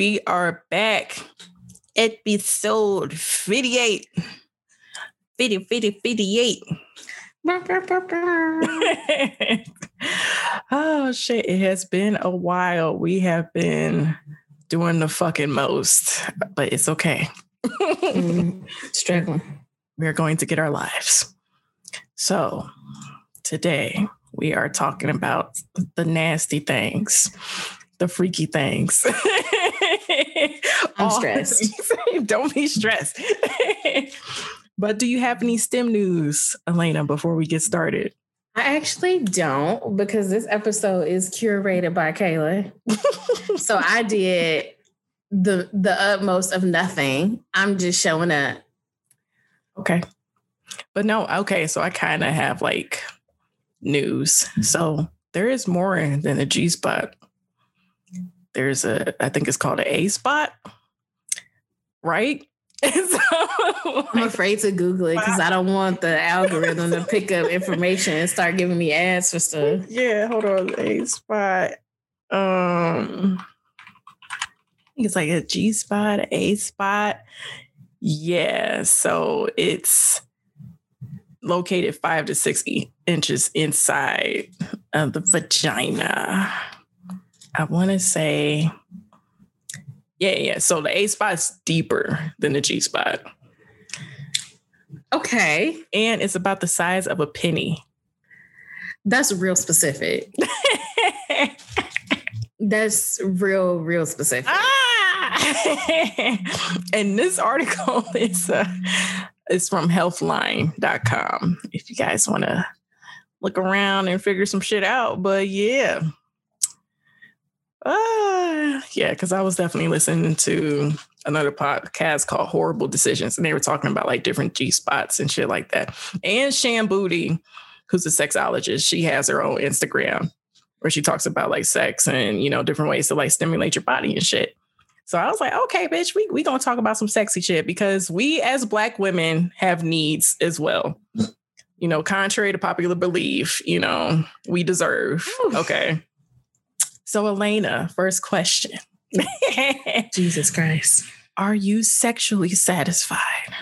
We are back. Episode 58. 50, 50, 58. oh shit, it has been a while. We have been doing the fucking most, but it's okay. Mm, struggling. We're going to get our lives. So, today we are talking about the nasty things, the freaky things. I'm stressed. Don't be stressed. but do you have any STEM news, Elena, before we get started? I actually don't because this episode is curated by Kayla. so I did the the utmost of nothing. I'm just showing up. Okay. But no, okay. So I kind of have like news. So there is more than a G spot. There's a, I think it's called an A spot, right? so, I'm afraid to Google it because I don't want the algorithm to pick up information and start giving me ads for stuff. yeah, hold on. A spot. Um, it's like a G spot, A spot. Yeah. So it's located five to six inches inside of the vagina. I want to say, yeah, yeah. So the A spot's deeper than the G spot, Okay, and it's about the size of a penny. that's real specific. That's real, real specific. Ah! and this article is uh, is from healthline.com if you guys want to look around and figure some shit out. But yeah. Uh, yeah, because I was definitely listening to another podcast called Horrible Decisions, and they were talking about like different G spots and shit like that. And Shan Boody, who's a sexologist, she has her own Instagram where she talks about like sex and you know different ways to like stimulate your body and shit. So I was like, okay, bitch, we we gonna talk about some sexy shit because we as black women have needs as well. You know, contrary to popular belief, you know, we deserve. Okay. So Elena, first question. Jesus Christ. Are you sexually satisfied?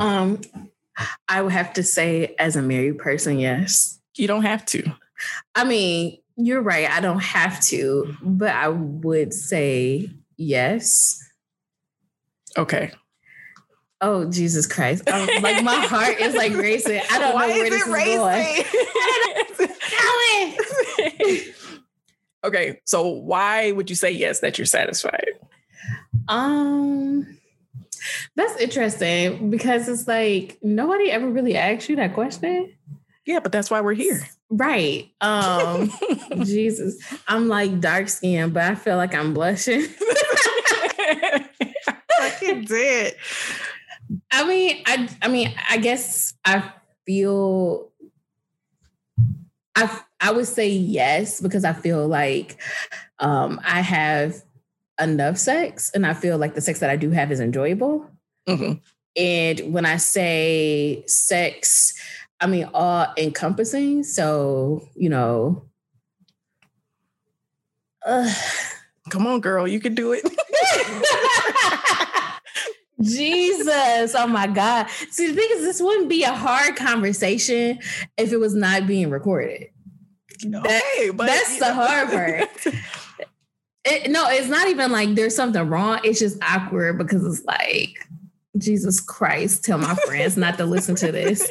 Um, I would have to say, as a married person, yes. You don't have to. I mean, you're right. I don't have to, but I would say yes. Okay. Oh, Jesus Christ. Um, like my heart is like racing. I don't know where this is going. okay, so why would you say yes that you're satisfied? Um, that's interesting because it's like nobody ever really asked you that question. Yeah, but that's why we're here. Right. Um, Jesus. I'm like dark skinned, but I feel like I'm blushing. Fucking did. I mean, I I mean, I guess I feel I I would say yes because I feel like um I have enough sex and I feel like the sex that I do have is enjoyable. Mhm. And when I say sex, I mean all encompassing. So, you know, uh, Come on, girl, you can do it. Jesus, oh my God. See, the thing is, this wouldn't be a hard conversation if it was not being recorded. But that's the know. hard part. It, no, it's not even like there's something wrong. It's just awkward because it's like, Jesus Christ, tell my friends not to listen to this.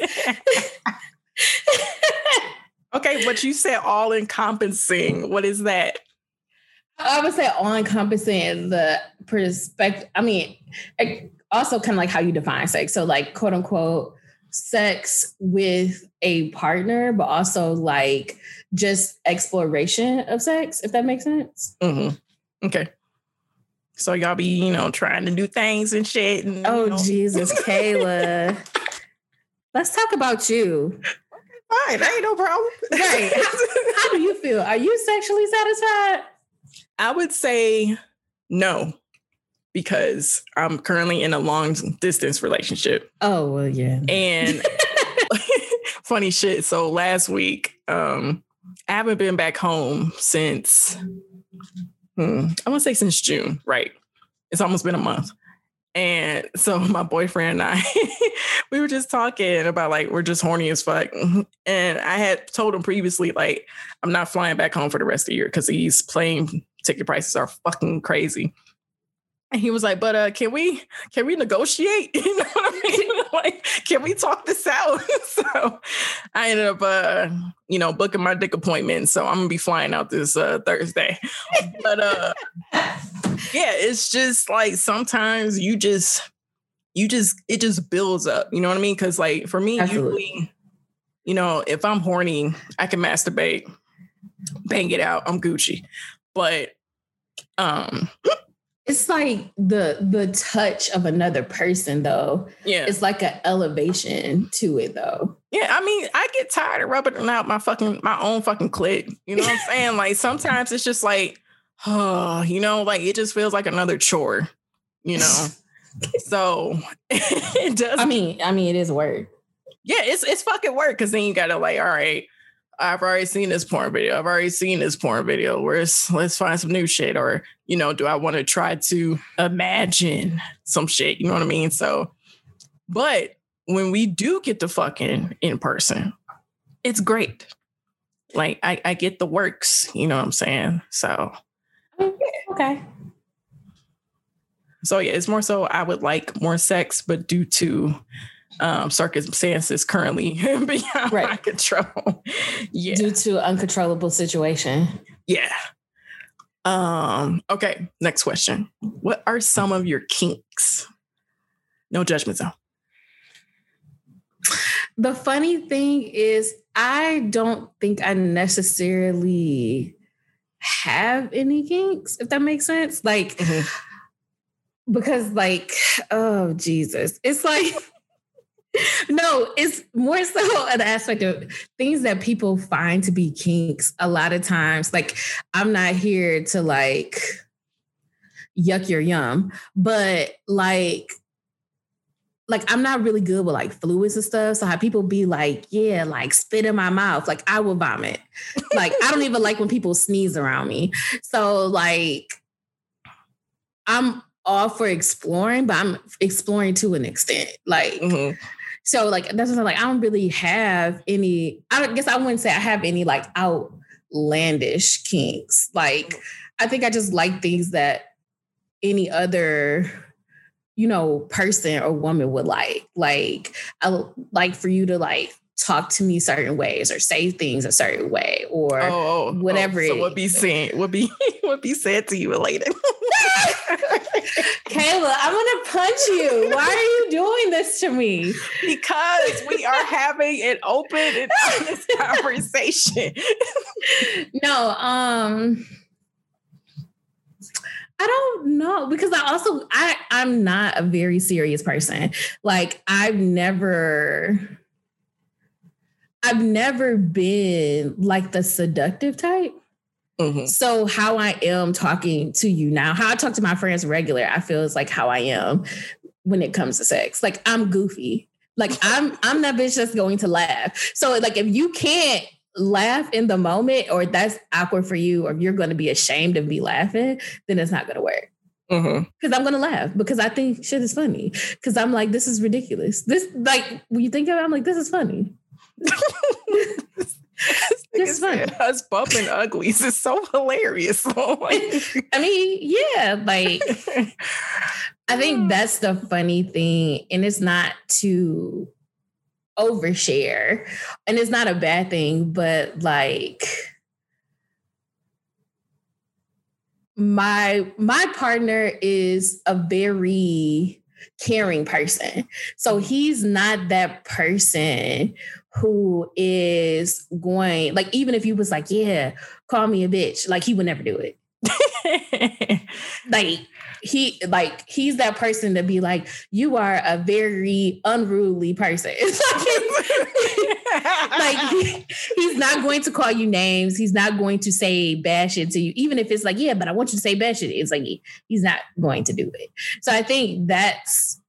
okay, but you said all encompassing. What is that? I would say all encompassing the perspective. I mean, also kind of like how you define sex. So, like, quote unquote, sex with a partner, but also like just exploration of sex, if that makes sense. Mm-hmm. Okay. So y'all be, you know, trying to do things and shit. And, Oh, you know, Jesus, Kayla. Let's talk about you. Okay, fine, that ain't no problem. Right. How do you feel? Are you sexually satisfied? I would say no, because I'm currently in a long distance relationship. Oh, well, yeah. And funny shit. So last week, um, I haven't been back home since hmm, I want to say since June, right? It's almost been a month. And so my boyfriend and I, we were just talking about like we're just horny as fuck. And I had told him previously, like, I'm not flying back home for the rest of the year because these plane ticket prices are fucking crazy. And he was like, but uh, can we can we negotiate? You know? like, can we talk this out? so I ended up uh, you know, booking my dick appointment. So I'm gonna be flying out this uh Thursday. but uh yeah, it's just like sometimes you just you just it just builds up. You know what I mean? Cause like for me, Absolutely. usually, you know, if I'm horny, I can masturbate, bang it out, I'm Gucci. But um it's like the the touch of another person though. Yeah. It's like an elevation to it though. Yeah, I mean, I get tired of rubbing out my fucking my own fucking clit. You know what I'm saying? like sometimes it's just like, oh, you know, like it just feels like another chore, you know. so it does. I mean, I mean, it is work. Yeah, it's it's fucking work because then you gotta like, all right, I've already seen this porn video. I've already seen this porn video. Where's let's find some new shit. Or, you know, do I want to try to imagine some shit? You know what I mean? So, but when we do get to fucking in person, it's great. Like I, I get the works, you know what I'm saying? So okay. So yeah, it's more so I would like more sex, but due to um, circumstances currently beyond right. my control. yeah. Due to uncontrollable situation. Yeah. Um, okay, next question. What are some of your kinks? No judgment zone. The funny thing is, I don't think I necessarily have any kinks, if that makes sense. Like, mm-hmm. because, like, oh, Jesus. It's like, no, it's more so an aspect of things that people find to be kinks. A lot of times, like I'm not here to like yuck your yum, but like like I'm not really good with like fluids and stuff. So how people be like, yeah, like spit in my mouth, like I will vomit. like I don't even like when people sneeze around me. So like I'm all for exploring, but I'm exploring to an extent. Like mm-hmm. So like that's what like I don't really have any. I guess I wouldn't say I have any like outlandish kinks. Like I think I just like things that any other you know person or woman would like. Like I like for you to like talk to me certain ways or say things a certain way or oh, oh, oh. whatever. Oh, so what be saying? What be what be said to you later? Kayla, I'm gonna punch you. Why are you doing this to me? Because we are having an open and honest conversation. no, um I don't know because I also I I'm not a very serious person. Like I've never I've never been like the seductive type. Mm-hmm. So how I am talking to you now, how I talk to my friends regular, I feel is like how I am when it comes to sex. Like I'm goofy. Like I'm I'm that bitch that's going to laugh. So like if you can't laugh in the moment or that's awkward for you or you're going to be ashamed of be laughing, then it's not going to work. Because mm-hmm. I'm gonna laugh because I think shit is funny. Because I'm like, this is ridiculous. This like when you think of it, I'm like, this is funny. it's fun. Us bumping uglies is so hilarious. I mean, yeah, like I think that's the funny thing, and it's not to overshare, and it's not a bad thing, but like my my partner is a very caring person. So he's not that person who is going like even if he was like, yeah, call me a bitch, like he would never do it. like he like he's that person to be like, you are a very unruly person. like he, he's not going to call you names. He's not going to say bad shit to you, even if it's like, yeah, but I want you to say bad shit. It's like he's not going to do it. So I think that's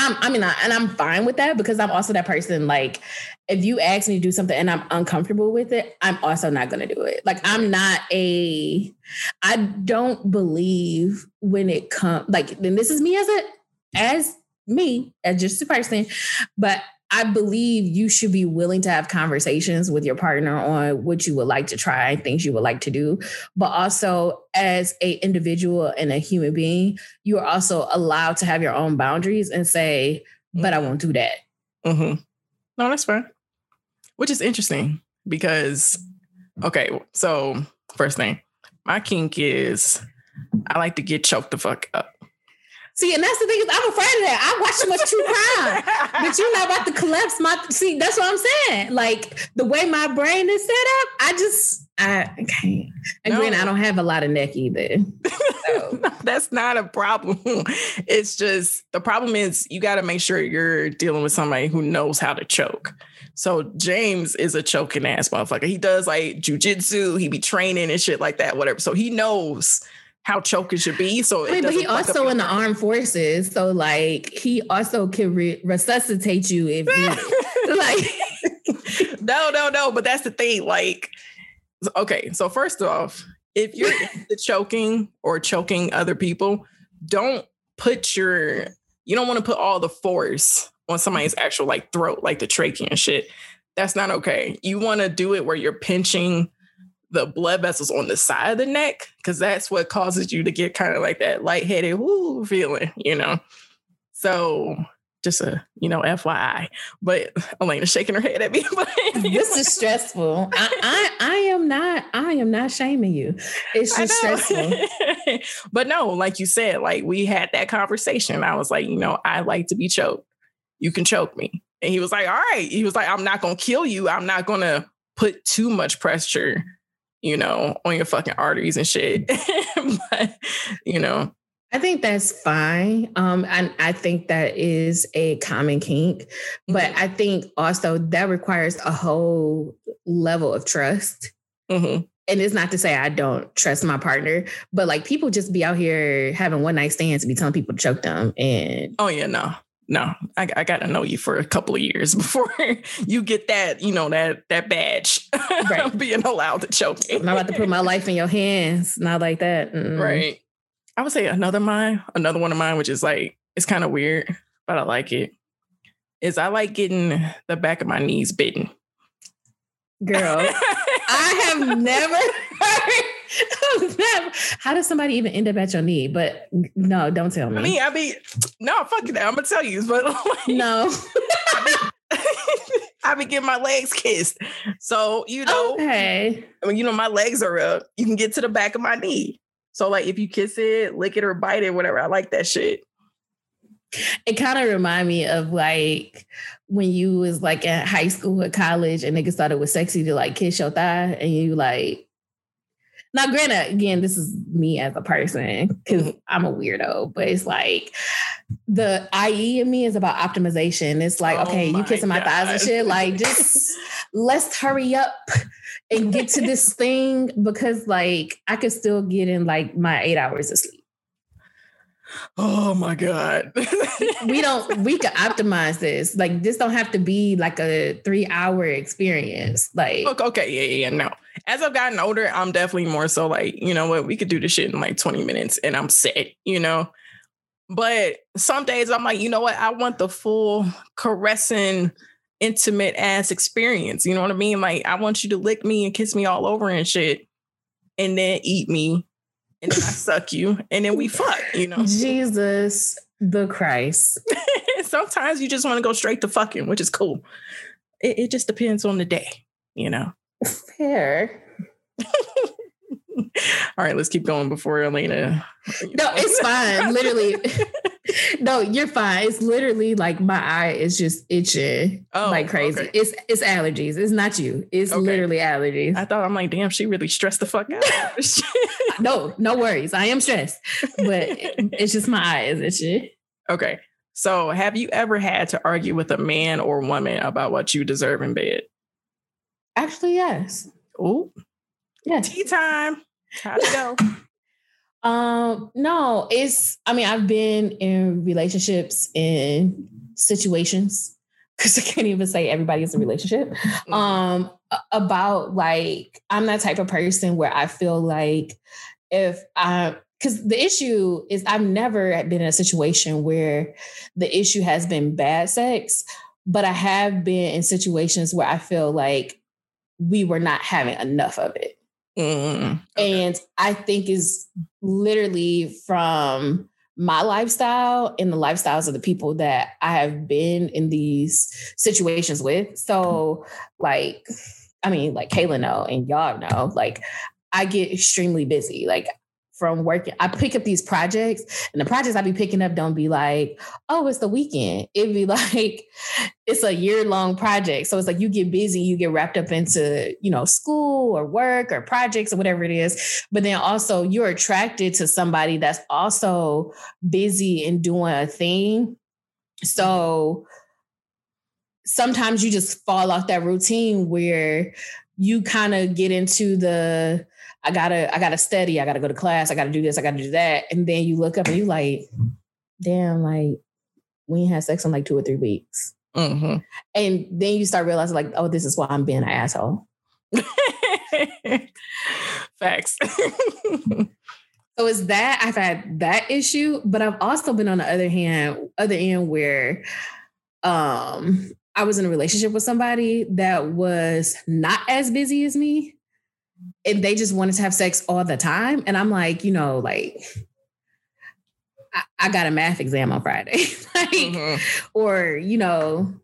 I'm, I mean, I, and I'm fine with that because I'm also that person. Like, if you ask me to do something and I'm uncomfortable with it, I'm also not going to do it. Like I'm not a I don't believe when it comes like then this is me as a as me as just a person, but I believe you should be willing to have conversations with your partner on what you would like to try, things you would like to do, but also as a individual and a human being, you are also allowed to have your own boundaries and say, "But I won't do that." Mm-hmm. No, that's fine. Which is interesting because, okay, so first thing, my kink is I like to get choked the fuck up. See, and that's the thing is, I'm afraid of that. I watch too much true crime, but you're not about to collapse my. See, that's what I'm saying. Like the way my brain is set up, I just I can't. And no. granted, I don't have a lot of neck either. So. no, that's not a problem. It's just the problem is you got to make sure you're dealing with somebody who knows how to choke. So James is a choking ass motherfucker. He does like jujitsu. He be training and shit like that, whatever. So he knows how choking should be. So Wait, but he also in the armed forces, so like he also can re- resuscitate you if like. no, no, no. But that's the thing. Like, okay. So first off, if you're into choking or choking other people, don't put your. You don't want to put all the force on somebody's actual like throat, like the trachea and shit. That's not okay. You want to do it where you're pinching the blood vessels on the side of the neck because that's what causes you to get kind of like that lightheaded woo feeling, you know. So just a you know FYI. But Elena shaking her head at me. this is stressful. I, I, I am not I am not shaming you. It's just stressful. but no, like you said, like we had that conversation. I was like, you know, I like to be choked. You can choke me. And he was like, all right. He was like, I'm not gonna kill you. I'm not gonna put too much pressure you know, on your fucking arteries and shit. but, you know. I think that's fine. Um, and I think that is a common kink. But mm-hmm. I think also that requires a whole level of trust. Mm-hmm. And it's not to say I don't trust my partner, but like people just be out here having one night stands and be telling people to choke them. And oh yeah, no no, I, I got to know you for a couple of years before you get that, you know, that that badge, right. being allowed to choke me. I'm about to put my life in your hands, not like that. Mm-mm. Right. I would say another mine, another one of mine, which is like it's kind of weird, but I like it. Is I like getting the back of my knees bitten. Girl, I have never heard How does somebody even end up at your knee? But no, don't tell me. I mean, I mean, no, fuck it. I'm gonna tell you, but like, no. I've been getting my legs kissed. So, you know, okay. I mean, you know, my legs are up. You can get to the back of my knee. So, like, if you kiss it, lick it, or bite it, whatever, I like that shit. It kind of remind me of like when you was like in high school or college and niggas thought it was sexy to like kiss your thigh and you like now, granted, again, this is me as a person because. I'm a weirdo, but it's like the IE in me is about optimization. It's like, oh okay, you kissing my thighs and shit. Like, just let's hurry up and get to this thing because, like, I could still get in like my eight hours of sleep. Oh my God. we don't, we can optimize this. Like, this don't have to be like a three hour experience. Like, okay, okay, yeah, yeah, no. As I've gotten older, I'm definitely more so like, you know what, we could do this shit in like 20 minutes and I'm set, you know? But some days I'm like, you know what, I want the full caressing, intimate ass experience. You know what I mean? Like, I want you to lick me and kiss me all over and shit and then eat me and then I suck you, and then we fuck, you know. Jesus the Christ. Sometimes you just want to go straight to fucking, which is cool. It, it just depends on the day, you know. Fair. All right, let's keep going before Elena. No, it's fine. Literally. no, you're fine. It's literally like my eye is just itching oh, like crazy. Okay. It's it's allergies. It's not you. It's okay. literally allergies. I thought I'm like, damn, she really stressed the fuck out. no, no worries. I am stressed, but it's just my eyes is itching. Okay. So, have you ever had to argue with a man or woman about what you deserve in bed? Actually, yes. Oh, yeah. Tea time. How'd it go? um, no, it's I mean, I've been in relationships in situations because I can't even say everybody is a relationship. Mm-hmm. Um, about like I'm that type of person where I feel like if I because the issue is I've never been in a situation where the issue has been bad sex, but I have been in situations where I feel like we were not having enough of it. Mm, okay. And I think is literally from my lifestyle and the lifestyles of the people that I have been in these situations with. So, mm-hmm. like, I mean, like Kayla know and y'all know, like, I get extremely busy. Like, from working. I pick up these projects, and the projects I be picking up don't be like, oh, it's the weekend. It'd be like it's a year long project. So it's like you get busy, you get wrapped up into, you know, school or work or projects or whatever it is. But then also you're attracted to somebody that's also busy and doing a thing. So sometimes you just fall off that routine where you kind of get into the I gotta, I gotta study, I gotta go to class, I gotta do this, I gotta do that. And then you look up and you like, damn, like we ain't had sex in like two or three weeks. Mm-hmm. And then you start realizing, like, oh, this is why I'm being an asshole. Facts. so it's that I've had that issue, but I've also been on the other hand, other end where um I was in a relationship with somebody that was not as busy as me and they just wanted to have sex all the time. And I'm like, you know, like I, I got a math exam on Friday. like, mm-hmm. or, you know,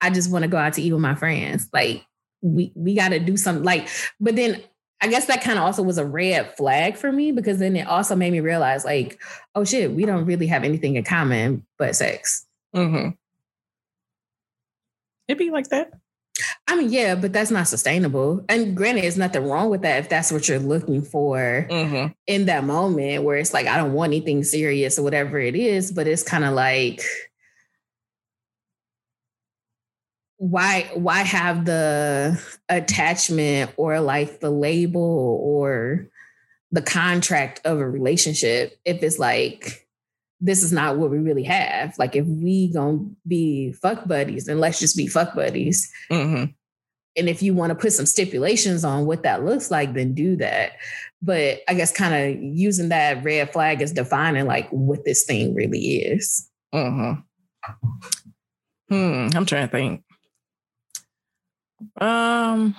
I just want to go out to eat with my friends. Like we we gotta do something like, but then I guess that kind of also was a red flag for me because then it also made me realize, like, oh shit, we don't really have anything in common but sex. Mm-hmm. It'd be like that. I mean, yeah, but that's not sustainable. And granted, there's nothing wrong with that if that's what you're looking for mm-hmm. in that moment where it's like, I don't want anything serious or whatever it is, but it's kind of like, why why have the attachment or like the label or the contract of a relationship if it's like this is not what we really have. Like if we gonna be fuck buddies, then let's just be fuck buddies. Mm-hmm. And if you want to put some stipulations on what that looks like, then do that. But I guess kind of using that red flag as defining like what this thing really is. Mm-hmm. Hmm. I'm trying to think. Um,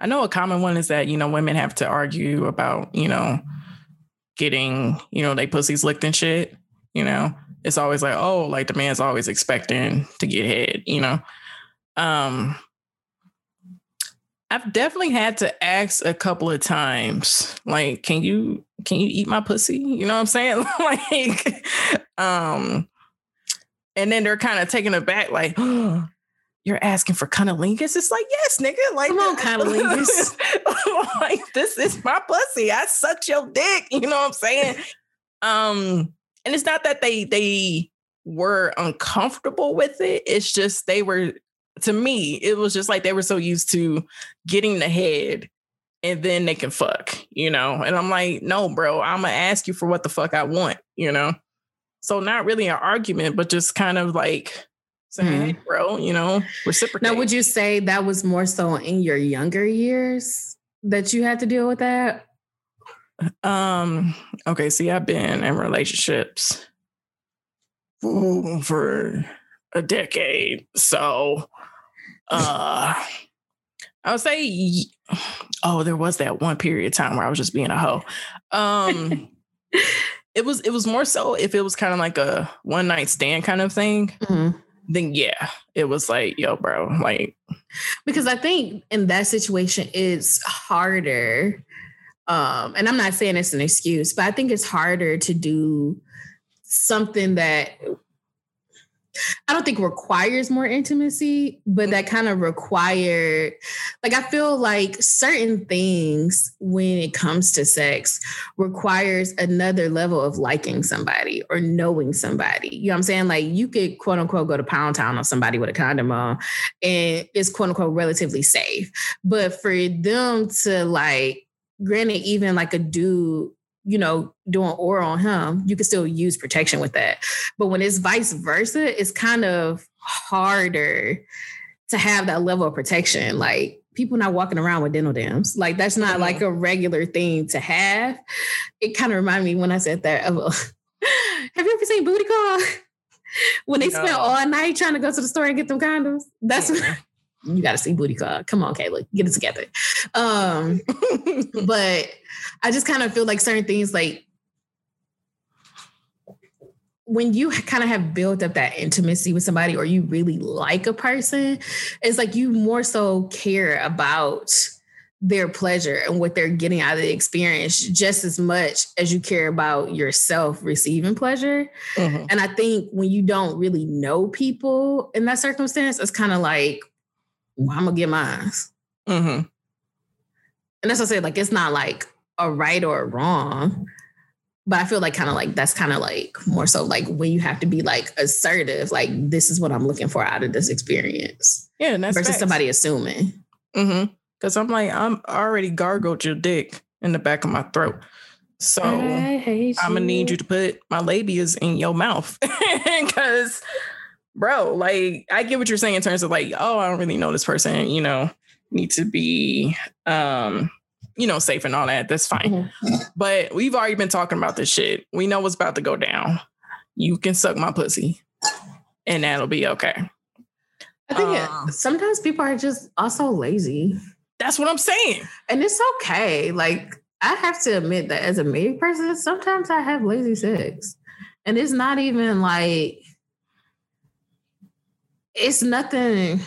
I know a common one is that you know women have to argue about you know getting, you know, they pussies licked and shit, you know, it's always like, oh, like the man's always expecting to get head, you know. Um I've definitely had to ask a couple of times, like, can you can you eat my pussy? You know what I'm saying? like, um, and then they're kind of taken aback, like, oh, you're asking for cunnilingus. It's like, yes, nigga. Like, come on, cunnilingus. like, this is my pussy. I sucked your dick. You know what I'm saying? um, and it's not that they they were uncomfortable with it. It's just they were to me, it was just like they were so used to getting the head and then they can fuck, you know? And I'm like, no, bro, I'm gonna ask you for what the fuck I want, you know? So not really an argument, but just kind of like saying, mm-hmm. hey, bro, you know, reciprocate. Now, would you say that was more so in your younger years that you had to deal with that? Um, okay, see, I've been in relationships for a decade. So uh I would say oh, there was that one period of time where I was just being a hoe. Um it was it was more so if it was kind of like a one night stand kind of thing. Mm-hmm then yeah, it was like, yo, bro, like because I think in that situation it's harder. Um, and I'm not saying it's an excuse, but I think it's harder to do something that I don't think requires more intimacy, but that mm-hmm. kind of required, like, I feel like certain things when it comes to sex requires another level of liking somebody or knowing somebody. You know what I'm saying? Like, you could quote unquote go to Pound Town on somebody with a condom on and it's quote unquote relatively safe. But for them to, like, granted, even like a dude you know, doing oral on him, you can still use protection with that. But when it's vice versa, it's kind of harder to have that level of protection. Like people not walking around with dental dams. Like that's not mm-hmm. like a regular thing to have. It kind of reminded me when I said that of have you ever seen Booty Call? when they no. spent all night trying to go to the store and get them condoms. That's mm-hmm. you got to see Booty Call. Come on, Kayla, get it together. Um, but I just kind of feel like certain things like when you kind of have built up that intimacy with somebody or you really like a person, it's like you more so care about their pleasure and what they're getting out of the experience just as much as you care about yourself receiving pleasure. Mm-hmm. And I think when you don't really know people in that circumstance, it's kind of like, well, I'm gonna get mine. Mm-hmm. And that's what I said, like it's not like a right or a wrong. But I feel like kind of like that's kind of like more so like when you have to be like assertive, like this is what I'm looking for out of this experience. Yeah, and that's versus facts. somebody assuming. Mm-hmm. Cause I'm like, I'm already gargled your dick in the back of my throat. So I'm gonna need you to put my labias in your mouth. Cause bro, like I get what you're saying in terms of like, oh, I don't really know this person, you know, need to be um, you know, safe and all that. That's fine. Mm-hmm. But we've already been talking about this shit. We know what's about to go down. You can suck my pussy and that'll be okay. I think um, it, sometimes people are just also lazy. That's what I'm saying. And it's okay. Like, I have to admit that as a married person, sometimes I have lazy sex. And it's not even like, it's nothing,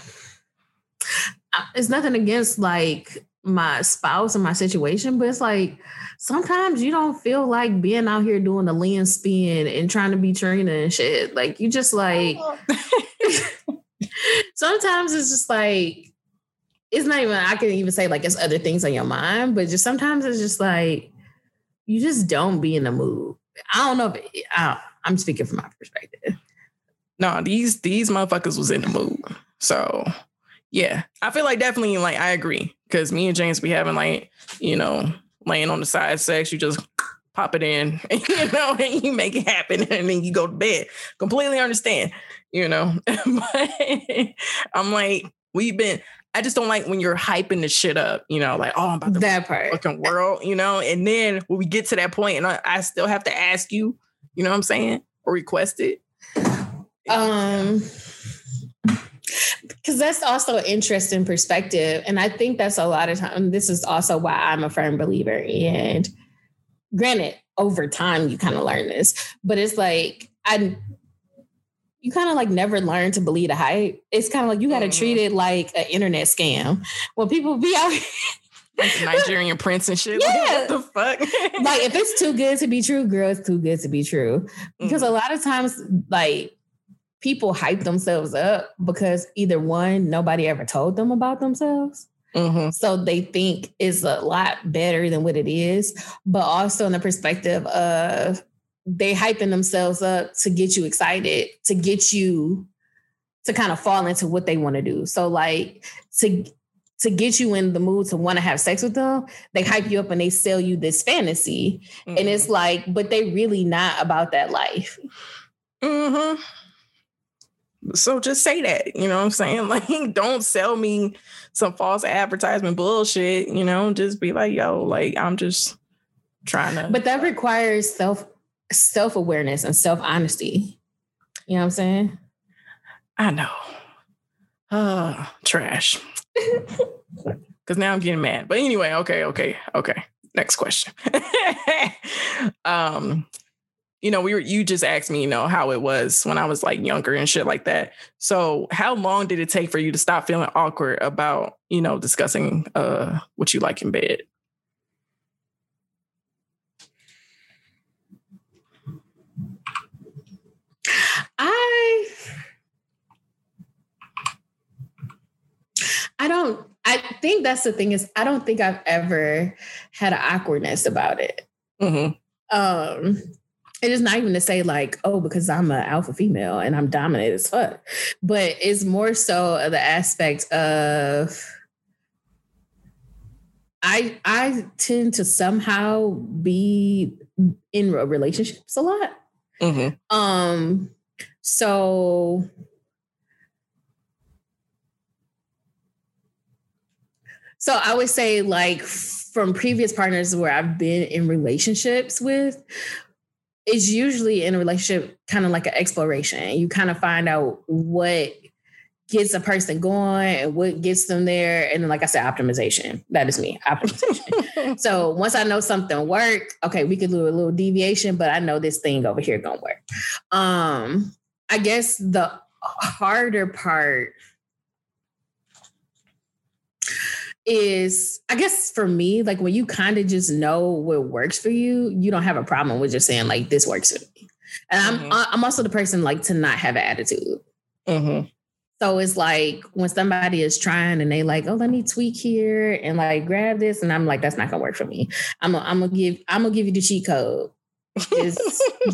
it's nothing against like my spouse and my situation, but it's like sometimes you don't feel like being out here doing the land spin and trying to be Trina and shit. Like, you just like, oh. sometimes it's just like, it's not even I can even say like it's other things on your mind, but just sometimes it's just like you just don't be in the mood. I don't know if it, I am speaking from my perspective. No, these these motherfuckers was in the mood. So yeah, I feel like definitely like I agree because me and James be having like you know laying on the side sex. You just pop it in, you know, and you make it happen, and then you go to bed. Completely understand, you know. but I'm like, we've been. I just don't like when you're hyping the shit up, you know, like, oh, I'm about to that part. fucking world, you know, and then when we get to that point and I, I still have to ask you, you know what I'm saying? Or request it. Um because that's also an interesting perspective. And I think that's a lot of time. This is also why I'm a firm believer. And granted, over time you kind of learn this, but it's like I you kind of like never learn to believe the hype. It's kind of like you got to mm-hmm. treat it like an internet scam. When people be out like Nigerian prince and shit. Yeah. Like, the fuck? like if it's too good to be true, girl, it's too good to be true. Because mm-hmm. a lot of times, like people hype themselves up because either one, nobody ever told them about themselves. Mm-hmm. So they think it's a lot better than what it is, but also in the perspective of they hyping themselves up to get you excited, to get you to kind of fall into what they want to do. So like to to get you in the mood to want to have sex with them, they hype you up and they sell you this fantasy. Mm-hmm. And it's mm-hmm. like, but they really not about that life. Mm-hmm. So just say that, you know what I'm saying? Like, don't sell me some false advertisement bullshit, you know, just be like, yo, like, I'm just trying to. But that requires self self awareness and self honesty. You know what I'm saying? I know. Uh, trash. Because now I'm getting mad. But anyway, okay, okay, okay. Next question. um, you know, we were you just asked me, you know, how it was when I was like younger and shit like that. So how long did it take for you to stop feeling awkward about, you know, discussing uh what you like in bed? I I don't I think that's the thing is I don't think I've ever had an awkwardness about it. Mm-hmm. Um and it's not even to say like, oh, because I'm an alpha female and I'm dominant as fuck, but it's more so the aspect of I I tend to somehow be in relationships a lot. Mm-hmm. Um, so so I would say like from previous partners where I've been in relationships with it's usually in a relationship kind of like an exploration. You kind of find out what gets a person going and what gets them there. And then, like I said, optimization. That is me, optimization. so once I know something work, okay, we could do a little deviation, but I know this thing over here gonna work. Um, I guess the harder part is I guess for me, like when you kind of just know what works for you, you don't have a problem with just saying like this works for me. And mm-hmm. I'm I'm also the person like to not have an attitude. Mm-hmm. So it's like when somebody is trying and they like, oh, let me tweak here and like grab this, and I'm like, that's not gonna work for me. I'm gonna, I'm gonna give I'm gonna give you the cheat code. Just,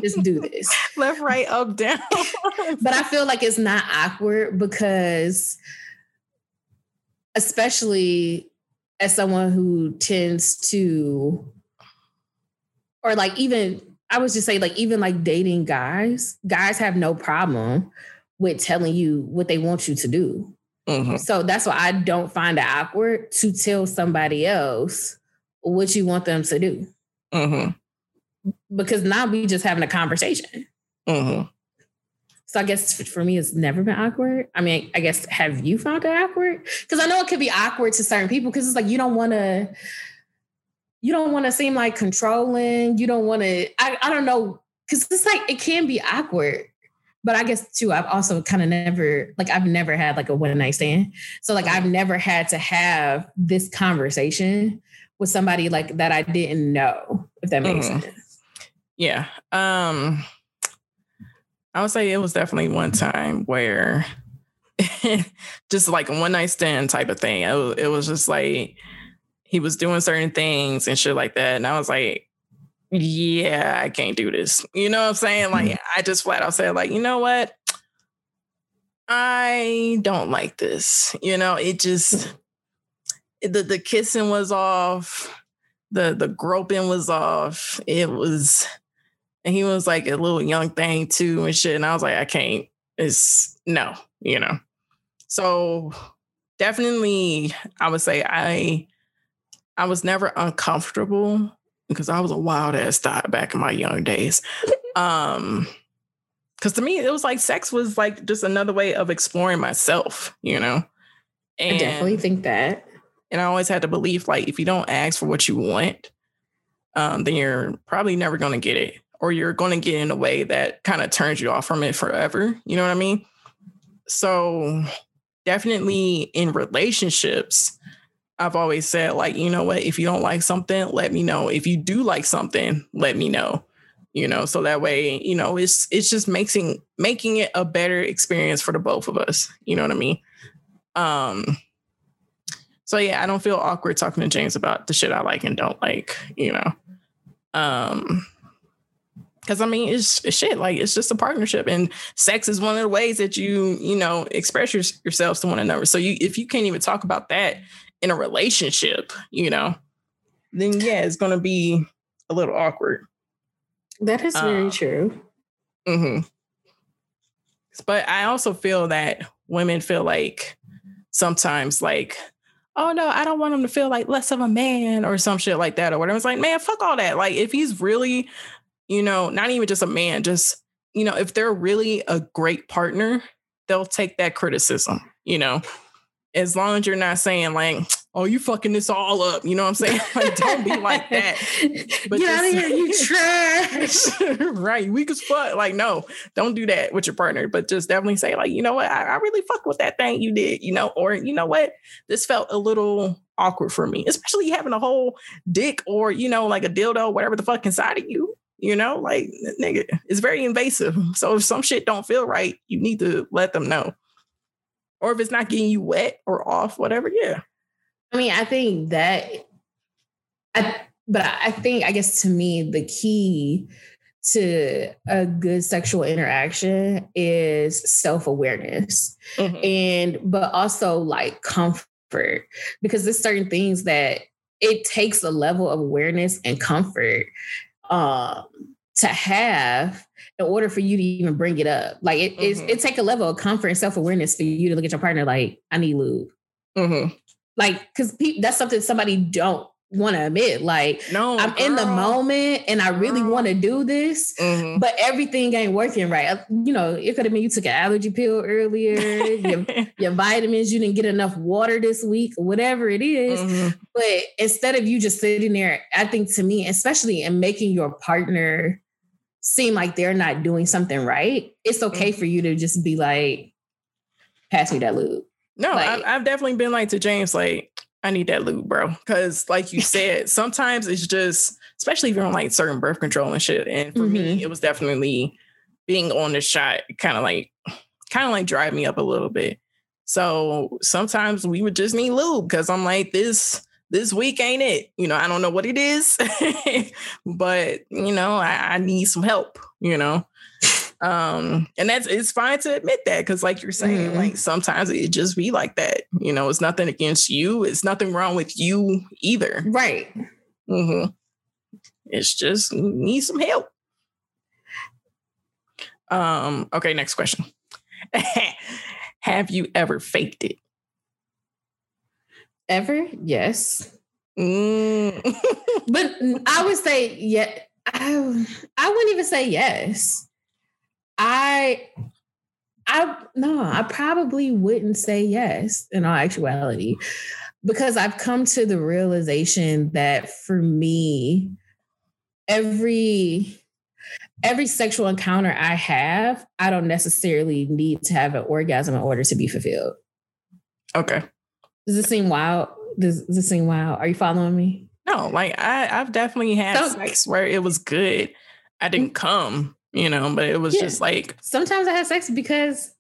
just do this. Left, right, up, down. but I feel like it's not awkward because especially as someone who tends to or like even I was just say like even like dating guys, guys have no problem with telling you what they want you to do. Mm-hmm. So that's why I don't find it awkward to tell somebody else what you want them to do. Mm-hmm. Because now we just having a conversation. Mm-hmm. So I guess for me, it's never been awkward. I mean, I guess have you found it awkward? Because I know it could be awkward to certain people because it's like you don't want to, you don't want to seem like controlling. You don't want to. I I don't know because it's like it can be awkward but I guess too, I've also kind of never like I've never had like a one night stand. So like I've never had to have this conversation with somebody like that I didn't know, if that makes mm-hmm. sense. Yeah. Um I would say it was definitely one time where just like a one night stand type of thing. It was, it was just like he was doing certain things and shit like that. And I was like, yeah, I can't do this. You know what I'm saying? Like, mm-hmm. I just flat out said, like, you know what? I don't like this. You know, it just the the kissing was off, the the groping was off. It was, and he was like a little young thing too and shit. And I was like, I can't. It's no, you know. So definitely, I would say I I was never uncomfortable because I was a wild ass thought back in my young days. Um, because to me, it was like sex was like just another way of exploring myself, you know. And, I definitely think that. And I always had to believe like if you don't ask for what you want, um, then you're probably never going to get it, or you're going to get in a way that kind of turns you off from it forever. You know what I mean? So definitely in relationships, I've always said, like, you know what, if you don't like something, let me know. If you do like something, let me know. You know, so that way, you know, it's it's just making making it a better experience for the both of us. You know what I mean? Um so yeah, I don't feel awkward talking to James about the shit I like and don't like, you know. Um because I mean, it's, it's, shit. Like it's just a partnership, and sex is one of the ways that you, you know, express your, yourselves to one another. So you, if you can't even talk about that, in a relationship, you know, then yeah, it's going to be a little awkward. That is very um, true. Mm-hmm. But I also feel that women feel like sometimes like, oh no, I don't want him to feel like less of a man or some shit like that or whatever. It's like, man, fuck all that. Like if he's really, you know, not even just a man, just, you know, if they're really a great partner, they'll take that criticism, you know as long as you're not saying like, oh, you fucking this all up. You know what I'm saying? Like, don't be like that. But Get out of here, you trash. right. Weak as fuck. Like, no, don't do that with your partner. But just definitely say, like, you know what? I, I really fuck with that thing you did, you know, or you know what? This felt a little awkward for me, especially having a whole dick or, you know, like a dildo, whatever the fuck inside of you. You know, like nigga, it's very invasive. So if some shit don't feel right, you need to let them know or if it's not getting you wet or off, whatever. Yeah. I mean, I think that, I, but I think, I guess to me, the key to a good sexual interaction is self awareness mm-hmm. and, but also like comfort, because there's certain things that it takes a level of awareness and comfort um, to have in order for you to even bring it up. Like it mm-hmm. it take a level of comfort and self awareness for you to look at your partner like, I need lube. Mm-hmm. Like, because pe- that's something somebody don't want to admit. Like, No, I'm in the moment and I really want to do this, Mhm. but everything ain't working right. Uh, You know, it could have been you took an allergy pill earlier, your, your vitamins, you didn't get enough water this week, whatever it is. Mhm. But instead of you just sitting there, I think to me, especially in making your partner seem like they're not doing something right, it's okay Mm-hmm. for you to just be like, pass me that lube. No, Like- I've, I've definitely been like to James, like, I need that lube, bro. Cause like you said, sometimes it's just, especially if you're on like certain birth control and shit. And for me, mm-hmm. it was definitely being on the shot, kind of like, kind of like drive me up a little bit. So sometimes we would just need lube because I'm like, this this week ain't it. You know, I don't know what it is, but you know, I, I need some help, you know. Um, and that's it's fine to admit that because, like you're saying, Mhm. like sometimes it just be like that. You know, it's nothing against you. It's nothing wrong with you either. Right. Mm-hmm. It's just need some help. Um. Okay. Next question. Have you ever faked it? Ever? Yes. Mm. But I would say, yeah, I, I wouldn't even say yes. I, I, no, I probably wouldn't say yes in all actuality because I've come to the realization that for me, every, every sexual encounter I have, I don't necessarily need to have an orgasm in order to be fulfilled. okay. Does this seem wild? Does, does this seem wild? Are you following me? No, like I, I've definitely had Don't- sex where it was good. I didn't mm. come, you know, but it was Yeah. just like, sometimes I have sex because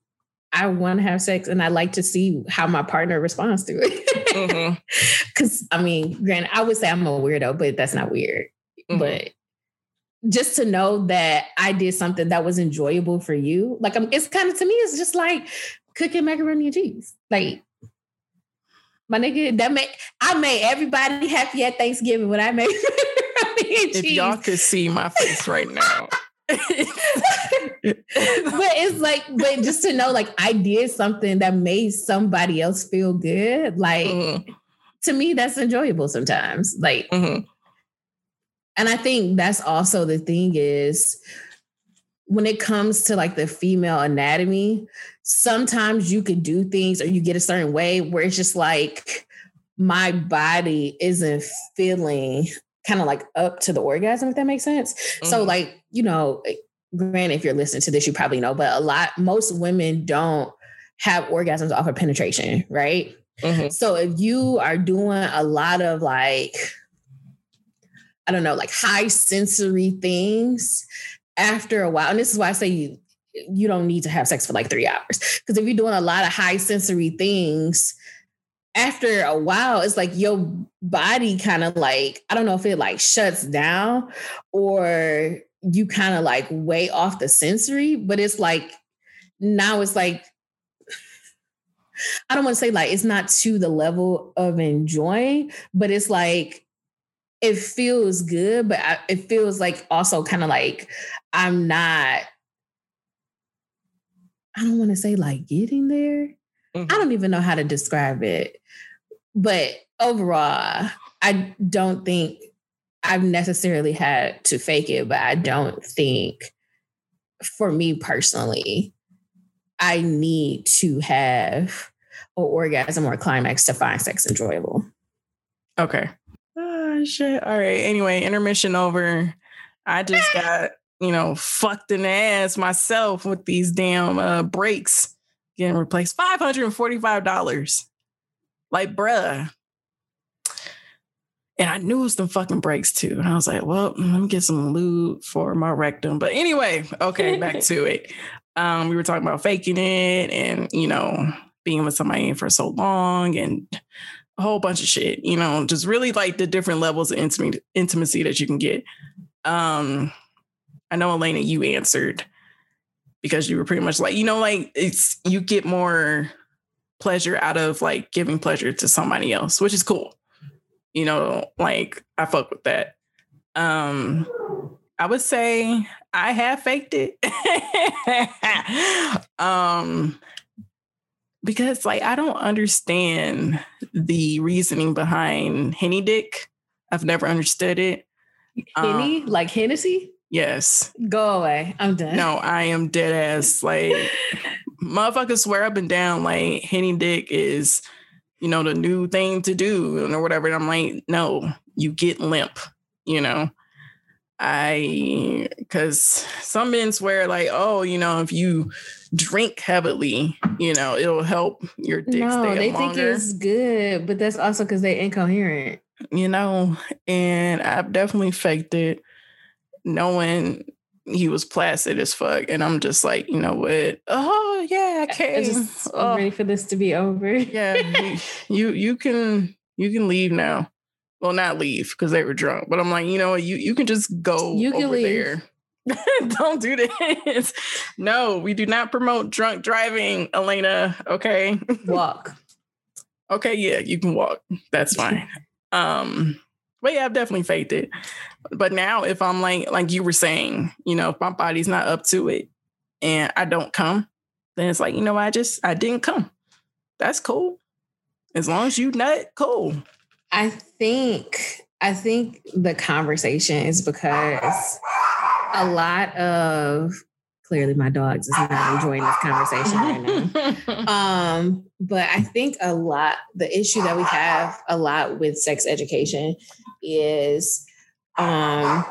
I want to have sex and I like to see how my partner responds to it. mhm, Because I mean, granted, I would say I'm a weirdo, but that's not weird. mhm. But just to know that I did something that was enjoyable for you, like I'm, it's kind of to me, it's just like cooking macaroni and cheese. Like my nigga, that made I made everybody happy at Thanksgiving when I made macaroni and cheese. if y'all could see my face right now. But it's like, but just to know, like, I did something that made somebody else feel good. Like, Mhm, to me, that's enjoyable sometimes. Like, mhm, and I think that's also the thing is when it comes to like the female anatomy, sometimes you could do things or you get a certain way where it's just like my body isn't feeling kind of like up to the orgasm, if that makes sense. So, mhm. like, you know, granted, if you're listening to this, you probably know, but a lot, most women don't have orgasms off of penetration, right? Mhm. So if you are doing a lot of like, I don't know, like high sensory things after a while, and this is why I say you, you don't need to have sex for like three hours. Because if you're doing a lot of high sensory things, after a while, it's like your body kind of like, I don't know if it like shuts down or you kind of like way off the sensory, but it's like now it's like I don't want to say like it's not to the level of enjoying, but it's like it feels good, but I, it feels like also kind of like I'm not. I don't want to say like getting there. Mhm. I don't even know how to describe it, but overall, I don't think I've necessarily had to fake it, but I don't think for me personally, I need to have an orgasm or a climax to find sex enjoyable. Okay. Oh shit. All right. Anyway, intermission over. I just got, you know, fucked in the ass myself with these damn uh brakes getting replaced. $545. Like, bruh. And I knew it was them fucking brakes too. And I was like, well, let me get some lube for my rectum. But anyway, okay, back to it. Um, we were talking about faking it and, you know, being with somebody for so long and a whole bunch of shit, you know, just really like the different levels of intimacy intimacy that you can get. Um, I know Elena, you answered because you were pretty much like, you know, like it's you get more pleasure out of like giving pleasure to somebody else, which is cool. You know, like I fuck with that. Um, I would say I have faked it. um, because like I don't understand the reasoning behind henny dick. I've never understood it. Henny, um, like Hennessy? Yes. Go away. I'm done. No, I am dead ass. Like motherfuckers swear up and down like henny dick is, you know, the new thing to do or whatever. And I'm like, no, you get limp, you know. I because some men swear like, oh, you know, if you drink heavily, you know, it'll help your dick no, stay they longer. think it's good, but that's also because they're incoherent. You know, and I've definitely faked it, knowing he was placid as fuck, and I'm just like, you know what? Oh yeah, I came. Just, oh. I'm ready for this to be over. yeah, you, you can you can leave now well, not leave because they were drunk, but I'm like, you know, you you can just go you can over leave. there. Don't do this. No, we do not promote drunk driving, Elena. Okay. Walk. okay, yeah, you can walk. That's fine. um, but yeah, I've definitely faked it. But now if I'm like like you were saying, you know, if my body's not up to it and I don't come, then it's like, you know, I just I didn't come. That's cool. As long as you nut, cool. I think I think the conversation is because a lot of clearly my dogs is not enjoying this conversation right now. um, but I think a lot the issue that we have a lot with sex education is um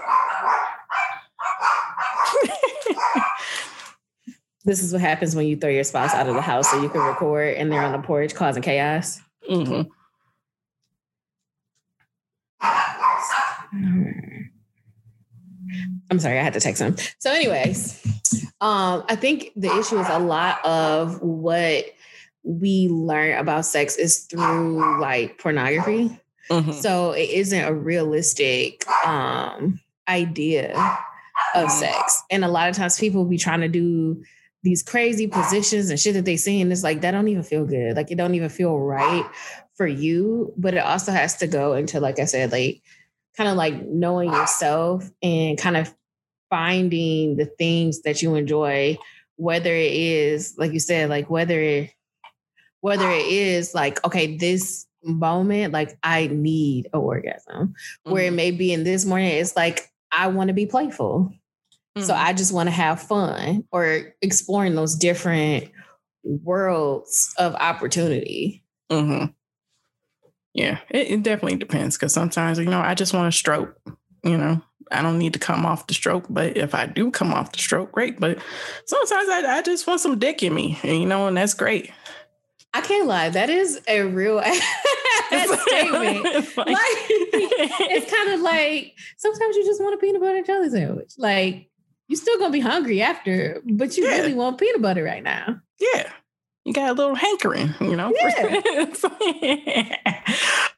this is what happens when you throw your spouse out of the house so you can record and they're on the porch causing chaos. Mm-hmm. I'm sorry, I had to text him. So, anyways, um, I think the issue is a lot of what we learn about sex is through like pornography. Mm-hmm. So it isn't a realistic um, idea of sex. And a lot of times people be trying to do these crazy positions and shit that they see, and it's like that don't even feel good. Like it don't even feel right for you. But it also has to go into, like I said, like kind of like knowing yourself and kind of finding the things that you enjoy whether it is like you said like whether it whether it is like okay this moment like i need a orgasm mm-hmm. where it mm-hmm. may be in this morning it's like i want to be playful mm-hmm. so i just want to have fun or exploring those different worlds of opportunity mm-hmm. Yeah, it, it definitely depends because sometimes, you know, I just want to stroke, you know, I don't need to come off the stroke, but if I do come off the stroke, great. But sometimes I, I just want some dick in me, and, you know, and that's great. I can't lie. That is a real statement. like, it's kind of like sometimes you just want a peanut butter and jelly sandwich. Like you're still gonna be hungry after, but you yeah. really want peanut butter right now. Yeah you got a little hankering, you know? Yeah. and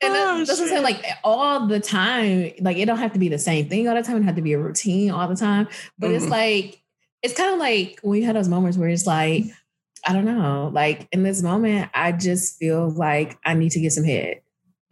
oh, that's what I'm like all the time, like it don't have to be the same thing all the time. It have to be a routine all the time. But mm-hmm. it's like, it's kind of like when you had those moments where it's like, I don't know, like in this moment, I just feel like I need to get some head.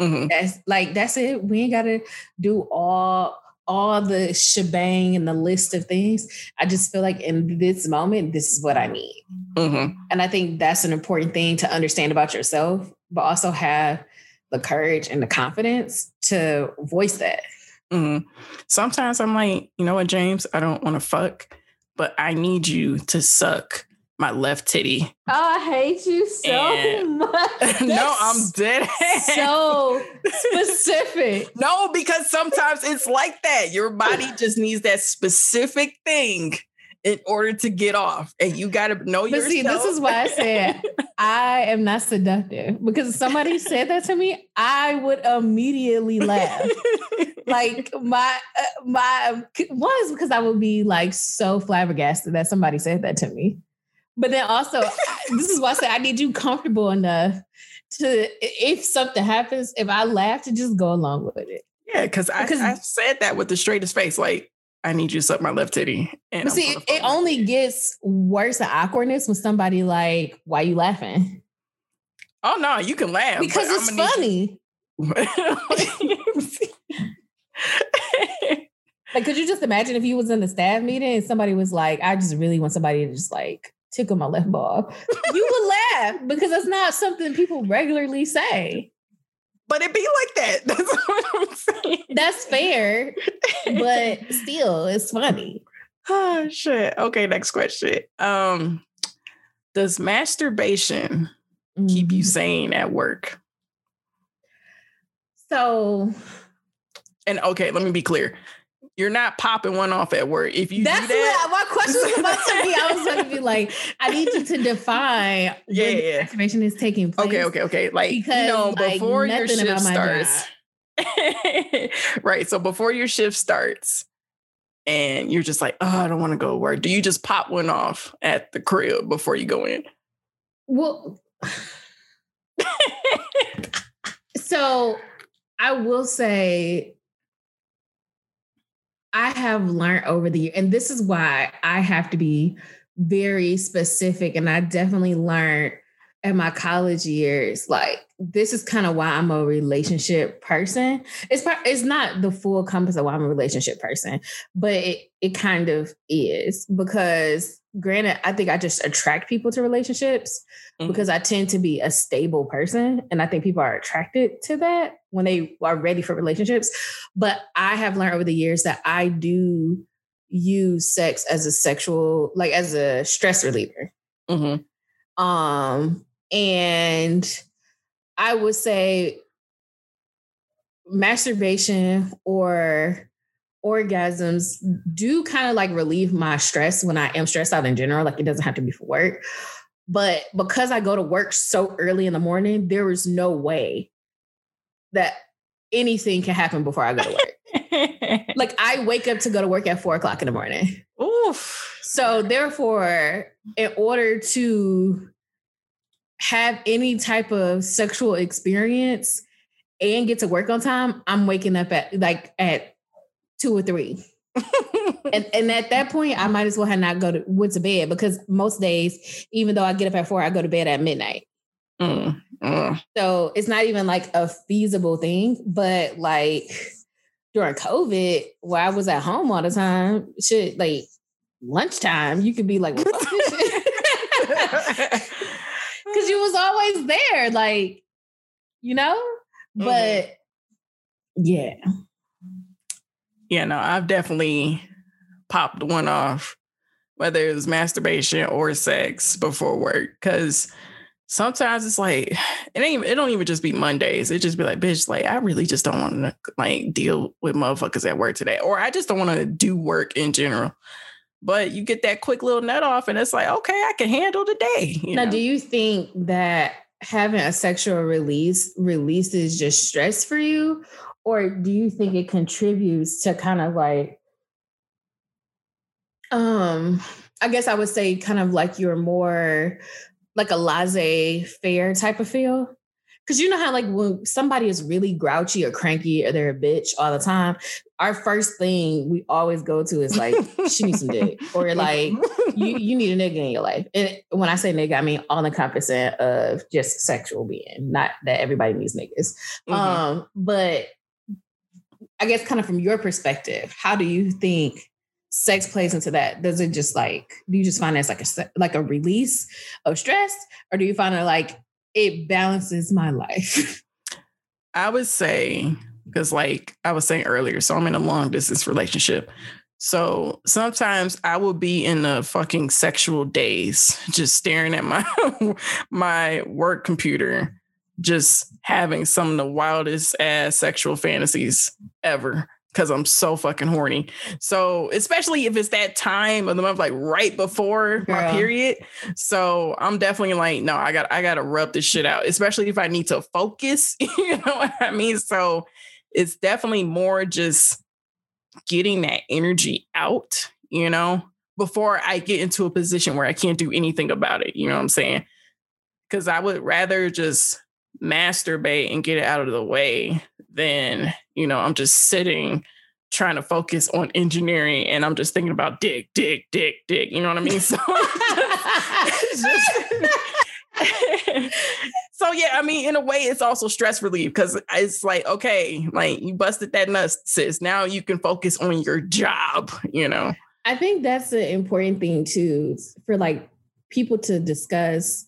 Mm-hmm. That's like that's it. We ain't gotta do all all the shebang and the list of things. I just feel like in this moment, this is what I need. Mm-hmm. And I think that's an important thing to understand about yourself, but also have the courage and the confidence to voice that. Mm-hmm. Sometimes I'm like, you know what, James, I don't want to fuck, but I need you to suck my left titty. Oh, I hate you so and, much. no, I'm dead. So specific. no, because sometimes it's like that. Your body just needs that specific thing in order to get off. And you got to know but yourself. See, this is why I said I am not seductive because somebody said that to me, I would immediately laugh. like my uh, my one is because I would be like so flabbergasted that somebody said that to me. But then also, this is why I say I need you comfortable enough to, if something happens, if I laugh, to just go along with it. Yeah, because I, I said that with the straightest face. Like, I need you to suck my left titty. And but see, it only gets worse the awkwardness when somebody like, why you laughing? Oh no, you can laugh. Because it's funny. like, could you just imagine if you was in the staff meeting and somebody was like, I just really want somebody to just like tickle my left ball. you would laugh because that's not something people regularly say. But it be like that. That's what I'm saying. That's fair, but still, it's funny. Oh shit. Okay, next question. Um, does masturbation keep you Mhm. sane at work? So And okay, let me be clear. You're not popping one off at work. If you that's do that, what my question was about to be. I was going to be like, I need you to define Yeah, when the yeah. masturbation is taking place. Okay, okay, okay. Like you know, like, before your shift starts. right. So before your shift starts and you're just like, oh, I don't want to go to work. Do you just pop one off at the crib before you go in? Well, so I will say I have learned over the year, and this is why I have to be very specific. And I definitely learned in my college years, like this is kind of why I'm a relationship person. It's it's not the full compass of why I'm a relationship person, but it it kind of is because granted, I think I just attract people to relationships Mhm. because I tend to be a stable person. And I think people are attracted to that when they are ready for relationships. But I have learned over the years that I do use sex as a sexual, like as a stress reliever. Mhm. Um, and I would say masturbation or orgasms do kind of like relieve my stress when I am stressed out in general. Like it doesn't have to be for work. But because I go to work so early in the morning, there is no way that anything can happen before I go to work. like I wake up to go to work at four o'clock in the morning. Oof. So therefore, in order to have any type of sexual experience and get to work on time, I'm waking up at like at two or three. And and at that point, I might as well have not go to went to bed because most days, even though I get up at four, I go to bed at midnight. Mm, mm. So it's not even like a feasible thing. But like during COVID, where I was at home all the time, shit, like lunchtime, you could be like, "What fuck this shit?" because you was always there, like, you know? But yeah. yeah, no, I've definitely popped one off, whether it was masturbation or sex before work. Cause sometimes it's like it ain't it don't even just be Mondays. It just be like, bitch, like I really just don't want to like deal with motherfuckers at work today. Or I just don't want to do work in general. But you get that quick little nut off, and it's like, okay, I can handle the day. you Now, know? do you think that having a sexual release releases just stress for you? Or do you think it contributes to kind of like um I guess I would say kind of like you're more like a laissez-faire type of feel? Because you know how like when somebody is really grouchy or cranky or they're a bitch all the time, our first thing we always go to is like, she needs some dick. Or like, you you need a nigga in your life. And when I say nigga, I mean all encompassing of just sexual being, not that everybody needs niggas. Mhm. Um, but I guess kind of from your perspective, how do you think sex plays into that? Does it just like do you just find it as like a like a release of stress, or do you find it like it balances my life? I would say, because like I was saying earlier, so I'm in a long distance relationship. So sometimes I will be in a fucking sexual daze, just staring at my my work computer, just having some of the wildest ass sexual fantasies ever. Cause I'm so fucking horny. So especially if it's that time of the month, like right before my period. So I'm definitely like, no, I got I gotta rub this shit out, especially if I need to focus. you know what I mean? So it's definitely more just getting that energy out, you know, before I get into a position where I can't do anything about it. You know what I'm saying? Cause I would rather just masturbate and get it out of the way than, you know, I'm just sitting trying to focus on engineering and I'm just thinking about dick, dick, dick, dick. You know what I mean? So so yeah, I mean, in a way, it's also stress relief because it's like, okay, like you busted that nut, sis. Now you can focus on your job, you know. I think that's an important thing too for like people to discuss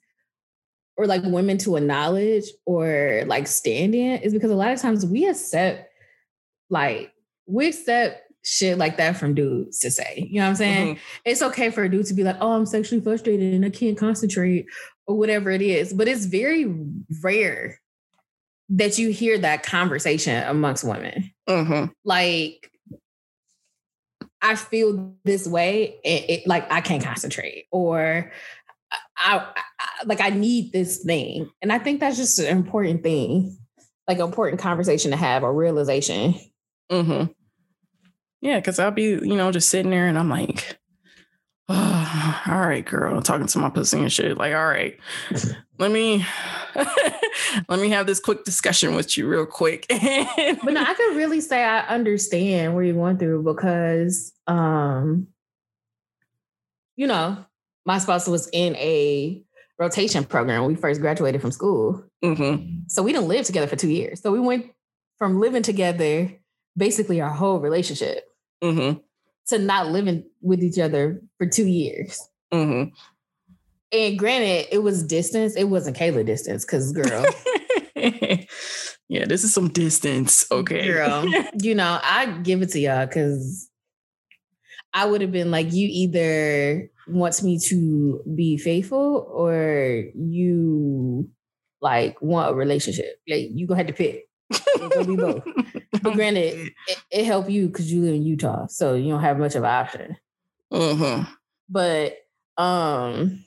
or like women to acknowledge or like stand in is because a lot of times we accept like we accept shit like that from dudes to say. You know what I'm saying? Mm-hmm. It's okay for a dude to be like, oh, I'm sexually frustrated and I can't concentrate or whatever it is. But it's very rare that you hear that conversation amongst women. Mm-hmm. Like, I feel this way, and it, like I can't concentrate, or I, I, like I need this thing, and I think that's just an important thing, like an important conversation to have, or realization. Mm-hmm. Yeah, because I'll be, you know, just sitting there, and I'm like, oh, all right, girl, talking to my pussy and shit. Like, all right, let me let me have this quick discussion with you real quick. but no, I could really say I understand where you're going through because um, you know, my spouse was in a rotation program when we first graduated from school. Mm-hmm. So we didn't live together for two years. So we went from living together basically our whole relationship. Mm-hmm to not living with each other for two years. Mm-hmm. And granted, it was distance. It wasn't Kayla distance, because girl. yeah, this is some distance. Okay. Girl, you know, I give it to y'all because I would have been like, you either wants me to be faithful or you like want a relationship. Like you gonna have to pick. Gonna be both. But granted, it, it helped you because you live in Utah, so you don't have much of an option. Mm-hmm. But um,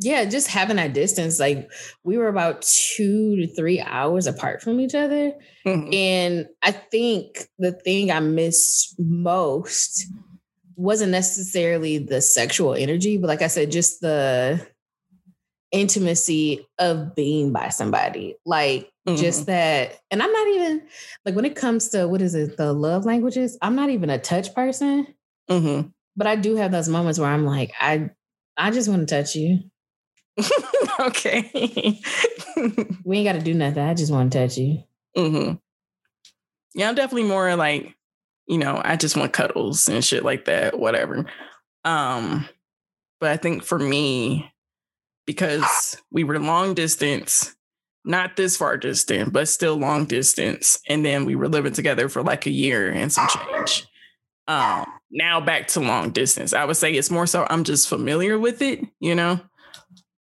yeah, just having that distance, like we were about two to three hours apart from each other. Mm-hmm. And I think the thing I miss most wasn't necessarily the sexual energy, but like I said, just the intimacy of being by somebody. Like mm-hmm. just that. And I'm not even like when it comes to what is it, the love languages, I'm not even a touch person. Mm-hmm. But I do have those moments where I'm like, I I just want to touch you. okay. we ain't got to do nothing. I just want to touch you. Mm-hmm. Yeah, I'm definitely more like, you know, I just want cuddles and shit like that, whatever. Um, but I think for me, because we were long distance, not this far distant, but still long distance. And then we were living together for like a year and some change. Um, now back to long distance. I would say it's more so I'm just familiar with it, you know.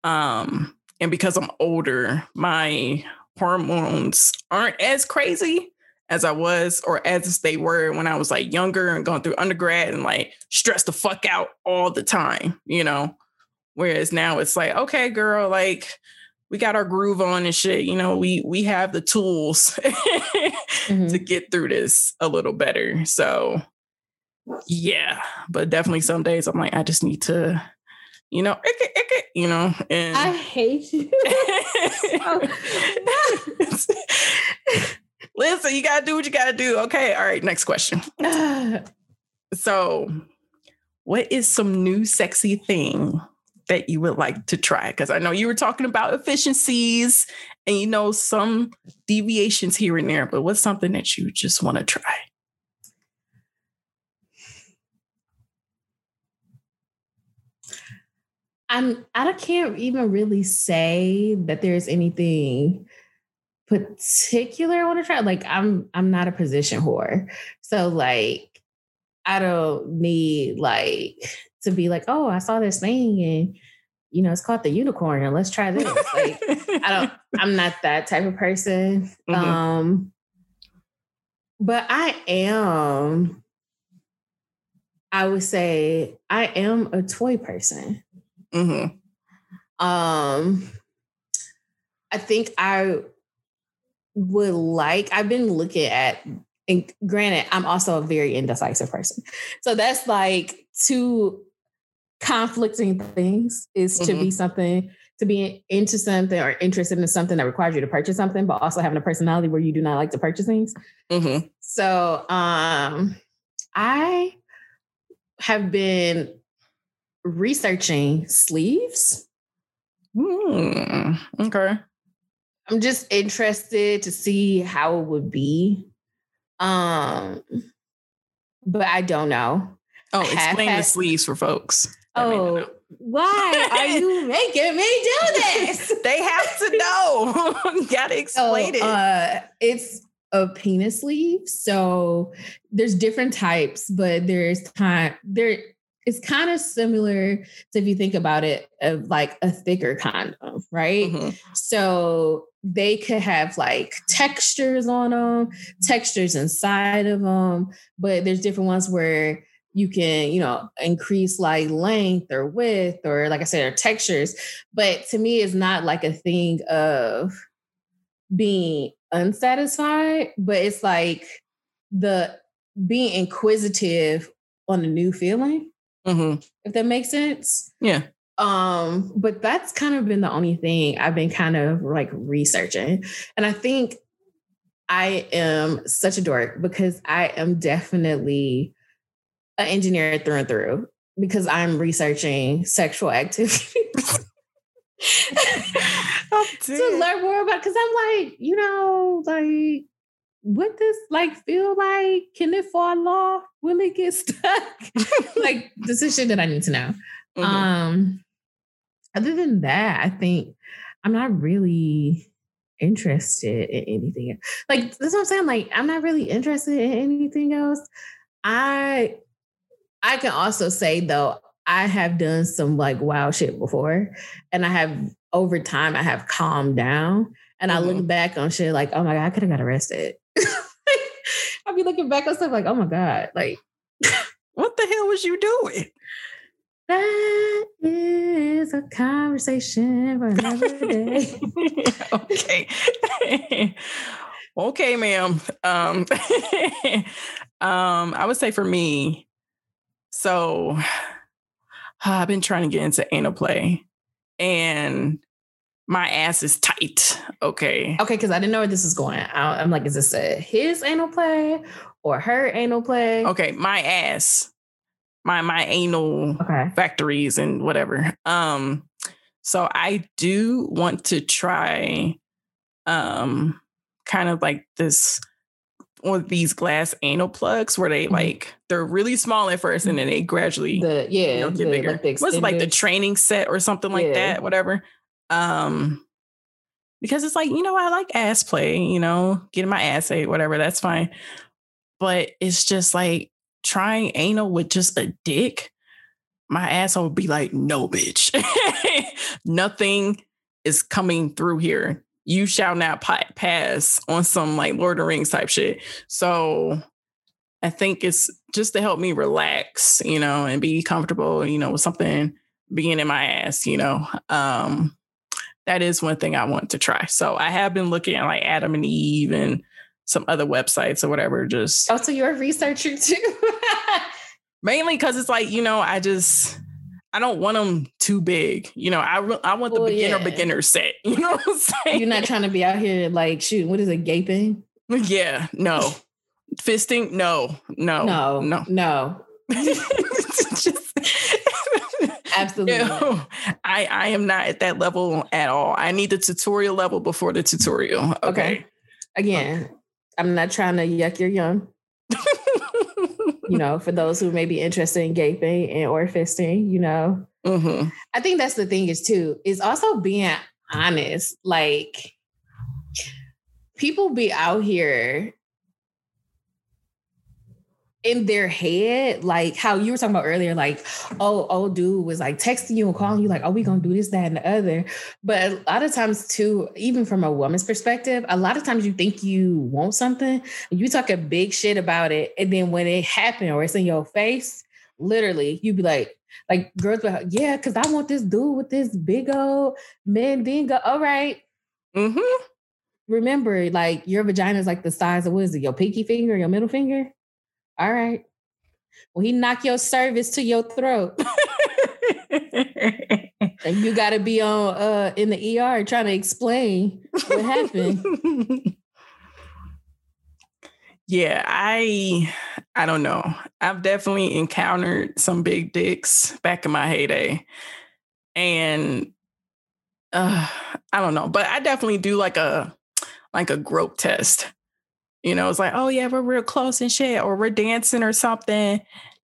Um, and because I'm older, my hormones aren't as crazy as I was or as they were when I was like younger and going through undergrad and like stressed the fuck out all the time, you know. Whereas now it's like, okay, girl, like we got our groove on and shit. You know, we we have the tools mm-hmm. to get through this a little better. So yeah, but definitely some days I'm like, I just need to, you know, you know, and I hate you. Listen, you gotta do what you gotta do. Okay, all right. Next question. so, what is some new sexy thing that you would like to try? Because I know you were talking about efficiencies and you know some deviations here and there, but what's something that you just want to try? I'm I can't even really say that there's anything particular I want to try. Like I'm I'm not a position whore. So like I don't need like to be like, oh, I saw this thing and you know, it's called the unicorn and let's try this. Like I don't I'm not that type of person. Mm-hmm. Um but I am I would say I am a toy person. Mm-hmm. Um I think I would like I've been looking at and granted, I'm also a very indecisive person. So that's like two conflicting things is to mm-hmm. be something to be into something or interested in something that requires you to purchase something, but also having a personality where you do not like to purchase things. Mm-hmm. So um, I have been researching sleeves. Mm, okay. I'm just interested to see how it would be. Um, but I don't know. Oh, explain had, the sleeves for folks. Oh, Why are you making me do this? they have to know. gotta explain so, it. Uh, it's a penis sleeve. So there's different types, but there's time there it's kind of similar to if you think about it of like a thicker condom, right? Mm-hmm. So they could have like textures on them, textures inside of them, but there's different ones where you can, you know, increase like length or width or like I said, or textures. But to me, it's not like a thing of being unsatisfied, but it's like the being inquisitive on a new feeling. Mm-hmm. If that makes sense. Yeah. Um, but that's kind of been the only thing I've been kind of like researching. And I think I am such a dork because I am definitely an engineer through and through because I'm researching sexual activities. to learn more about because I'm like, you know, like what this like feel like? Can it fall off? Will it get stuck? like this is shit that I need to know. Mm-hmm. Um other than that, I think I'm not really interested in anything. Like that's what I'm saying. Like I'm not really interested in anything else. I I can also say though, I have done some like wild shit before, and I have over time I have calmed down, and mm-hmm. I look mm-hmm. back on shit like, oh my god, I could have got arrested. I'll be looking back on stuff like, oh my God, like what the hell was you doing? That is a conversation for another day. okay. okay, ma'am. Um, um, I would say for me, so I've been trying to get into anal play and my ass is tight. Okay. Okay, because I didn't know where this is going. I, am like, is this a his anal play or her anal play? Okay, my ass, my my anal okay. factories and whatever. Um, so I do want to try, um, kind of like this or these glass anal plugs where they mm-hmm. like they're really small at first and then they gradually the yeah you know, get the, bigger. Like What's it, like the training set or something like yeah. that, whatever. Um, because it's like, you know, I like ass play, you know, getting my ass ate, whatever, that's fine. But it's just like trying anal with just a dick. My asshole would be like, no, bitch. Nothing is coming through here. You shall not pass on some like Lord of the Rings type shit. So I think it's just to help me relax, you know, and be comfortable, you know, with something being in my ass, you know. Um, that is one thing I want to try. So I have been looking at like Adam and Eve and some other websites or whatever. Just oh, so you're a researcher too. Mainly because it's like you know I just I don't want them too big. You know I I want the well, beginner yeah. beginner set. You know what I'm saying? You're not trying to be out here like shoot. What is it? Gaping? Yeah. No. Fisting? No. No. No. No. No. just Absolutely. No, I, I am not at that level at all. I need the tutorial level before the tutorial. Okay. okay. Again, I'm not trying to yuck your yum. you know, for those who may be interested in gaping and or fisting, you know. Mm-hmm. I think that's the thing is too, is also being honest. Like people be out here in their head, like how you were talking about earlier, like, oh, old dude was like texting you and calling you, like, oh, we gonna do this, that, and the other. But a lot of times, too, even from a woman's perspective, a lot of times you think you want something, you talk a big shit about it, and then when it happened or it's in your face, literally, you'd be like, like girls like, yeah, because I want this dude with this big old mandinga. All right. Mm-hmm. Remember, like your vagina is like the size of what is it, your pinky finger, your middle finger? All right. Well, he knock your cervix to your throat. and you got to be on uh in the ER trying to explain what happened. Yeah, I I don't know. I've definitely encountered some big dicks back in my heyday. And uh I don't know, but I definitely do like a like a grope test. You know, it's like, oh yeah, we're real close and shit, or we're dancing or something.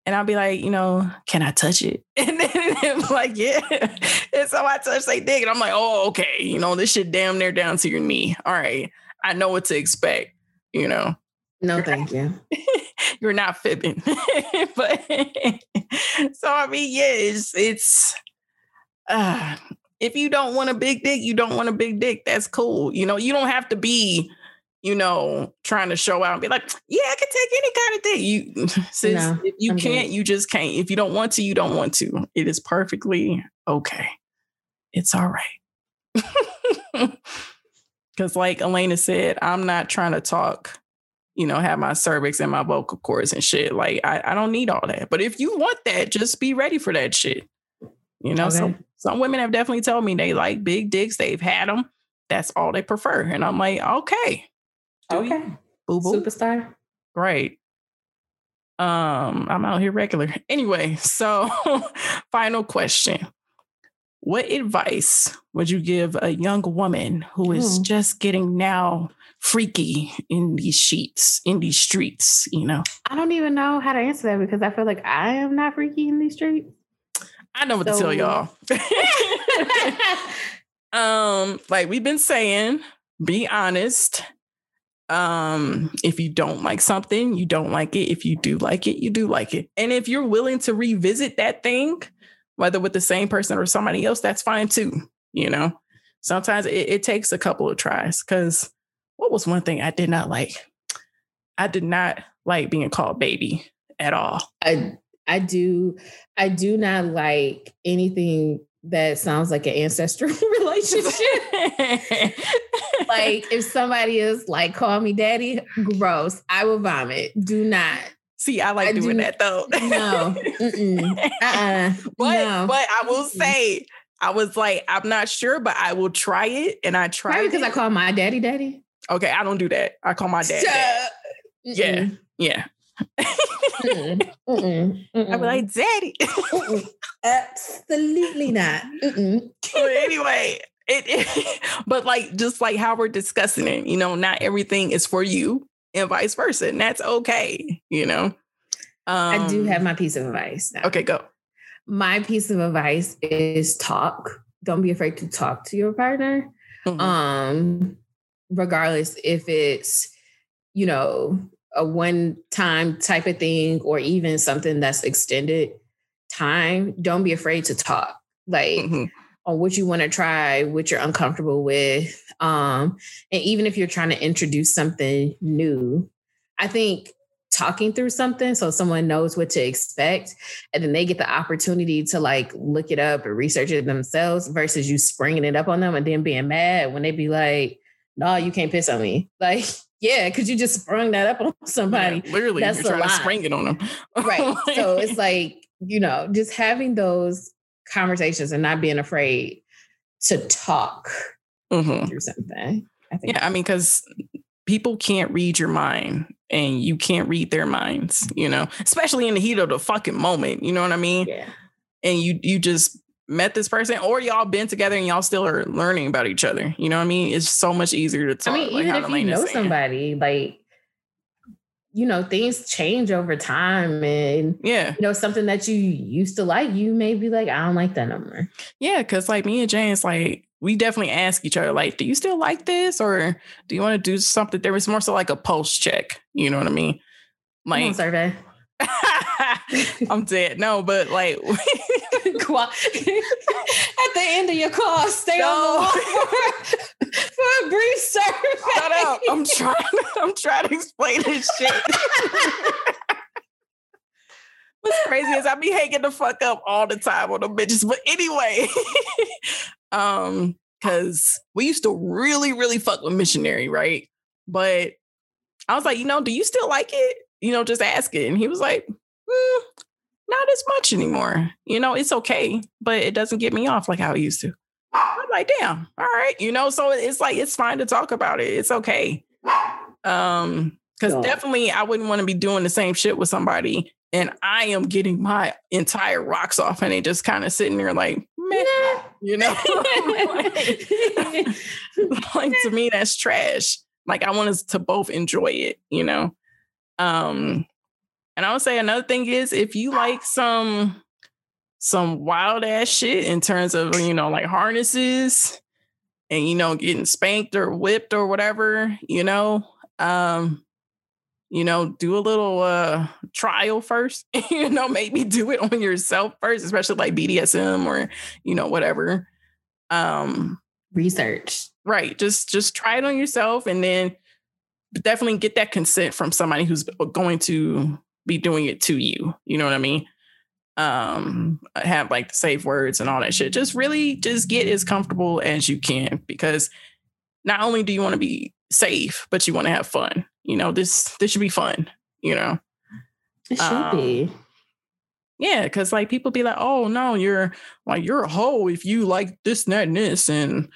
And I'll be like, you know, can I touch it? And then I'm like, yeah. And so I touch they dick. And I'm like, oh, okay. You know, this shit damn near down to your knee. All right. I know what to expect, you know. No, thank you. You're not fibbing. but so I mean, yeah, it's it's uh if you don't want a big dick, you don't want a big dick. That's cool. You know, you don't have to be you know, trying to show out and be like, yeah, I can take any kind of thing. You, since no, if you I'm can't, good. you just can't. If you don't want to, you don't want to. It is perfectly okay. It's all right. Because, like Elena said, I'm not trying to talk, you know, have my cervix and my vocal cords and shit. Like, I, I don't need all that. But if you want that, just be ready for that shit. You know, okay. some some women have definitely told me they like big dicks. They've had them. That's all they prefer. And I'm like, okay, do okay. Boo boo. Superstar. Right. Um, I'm out here regular. Anyway, so final question. What advice would you give a young woman who is just getting now freaky in these sheets, in these streets, you know? I don't even know how to answer that because I feel like I am not freaky in these streets. I know what so. to tell y'all. um, like we've been saying, be honest um if you don't like something you don't like it. If you do like it you do like it. And if you're willing to revisit that thing whether with the same person or somebody else that's fine too you know? Sometimes it, it takes a couple of tries because what was one thing i did not like? I did not like being called baby at all. I i do i do not like anything that sounds like an ancestral relationship. like if somebody is like, call me daddy, gross. I will vomit. Do not. See, I like I doing do, that though. no. Uh-uh. But no. but I will say, I was like, I'm not sure, but I will try it. And I tried because I call my daddy daddy. Okay, I don't do that. I call my dad. dad. Yeah. Yeah. mm-mm, mm-mm, mm-mm. I'd be like, Daddy. Absolutely not. But anyway, it, it, but like just like how we're discussing it, you know, not everything is for you and vice versa. And that's okay, you know. Um, I do have my piece of advice. Now. Okay, go. My piece of advice is talk. Don't be afraid to talk to your partner. Mm-hmm. Um, regardless if it's, you know, a one time type of thing or even something that's extended time, don't be afraid to talk. Like mm-hmm. On what you want to try, what you're uncomfortable with. Um, and even if you're trying to introduce something new, I think talking through something so someone knows what to expect and then they get the opportunity to like look it up and research it themselves versus you springing it up on them and then being mad when they be like no you can't piss on me like yeah, because you just sprung that up on somebody. Yeah, literally, That's you're trying lot. to spring it on them. right. So it's like, you know, just having those conversations and not being afraid to talk mm-hmm. through something. I think. Yeah, I mean, because people can't read your mind and you can't read their minds, you know, especially in the heat of the fucking moment. You know what I mean? Yeah. And you you just met this person or y'all been together and y'all still are learning about each other. You know what I mean? It's so much easier to talk. I mean, like even if you know somebody, like you know, things change over time and yeah, you know, something that you used to like, you may be like, I don't like that no more. Yeah, because like me and James, like we definitely ask each other, like, do you still like this? Or do you want to do something? There was more so like a pulse check. You know what I mean? Like survey. I'm dead. No, but like at the end of your call, stay no. on the for, for, a brief survey. Shut up. I'm trying I'm trying to explain this shit. What's crazy is I be hanging the fuck up all the time on the bitches. But anyway, um, because we used to really, really fuck with missionary, right? But I was like, you know, do you still like it? You know, just ask it. And he was like, mm, not as much anymore. You know, it's okay, but it doesn't get me off like how it used to. I'm like, damn, all right, you know, so it's like it's fine to talk about it. It's okay. Um, because definitely I wouldn't want to be doing the same shit with somebody and I am getting my entire rocks off and they just kind of sitting there like, man, you know, like, like to me, that's trash. Like I want us to both enjoy it, you know. Um, And I would say another thing is if you like some some wild ass shit in terms of you know like harnesses and you know getting spanked or whipped or whatever, you know, um, you know, do a little uh trial first. you know, maybe do it on yourself first, especially like BDSM or you know whatever. Um, research. Right. Just just try it on yourself and then definitely get that consent from somebody who's going to be doing it to you. You know what I mean? Um, have like the safe words and all that shit. Just really just get as comfortable as you can because not only do you want to be safe, but you want to have fun. You know, this this should be fun, you know. It should um, be. Yeah, because like people be like, oh no, you're like you're a hoe if you like this, and that, and this, and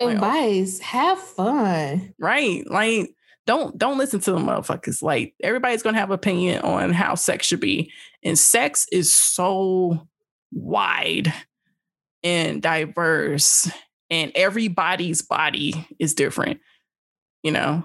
advice, like, oh. have fun. Right. Like don't don't listen to the motherfuckers. Like everybody's gonna have opinion on how sex should be, and sex is so wide and diverse, and everybody's body is different. You know,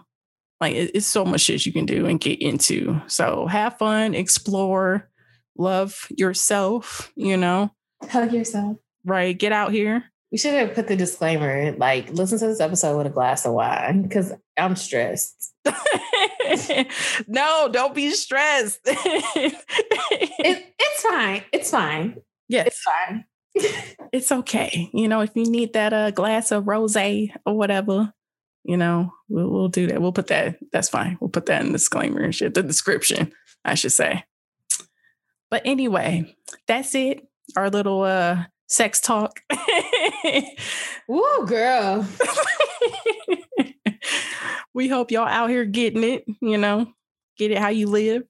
like it, it's so much shit you can do and get into. So have fun, explore, love yourself. You know, hug yourself. Right, get out here. We should have put the disclaimer like, listen to this episode with a glass of wine because I'm stressed. no, don't be stressed. it, it's fine. It's fine. Yes. It's fine. it's okay. You know, if you need that uh, glass of rose or whatever, you know, we'll, we'll do that. We'll put that. That's fine. We'll put that in the disclaimer and shit, the description, I should say. But anyway, that's it. Our little uh sex talk. Woo, girl we hope y'all out here getting it, you know, get it how you live.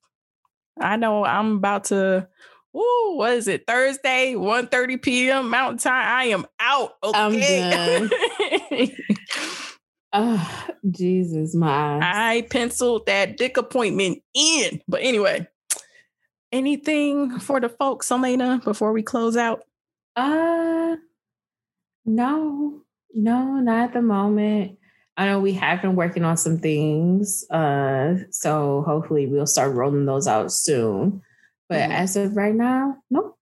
I know I'm about to Ooh, what is it? Thursday, 1 30 p.m. Mountain Time. I am out. Okay. I'm done. oh, Jesus, my I penciled that dick appointment in. But anyway, anything for the folks, Elena, before we close out? Uh no, no, not at the moment. I know we have been working on some things. Uh, so hopefully we'll start rolling those out soon. But mm-hmm. as of right now, no,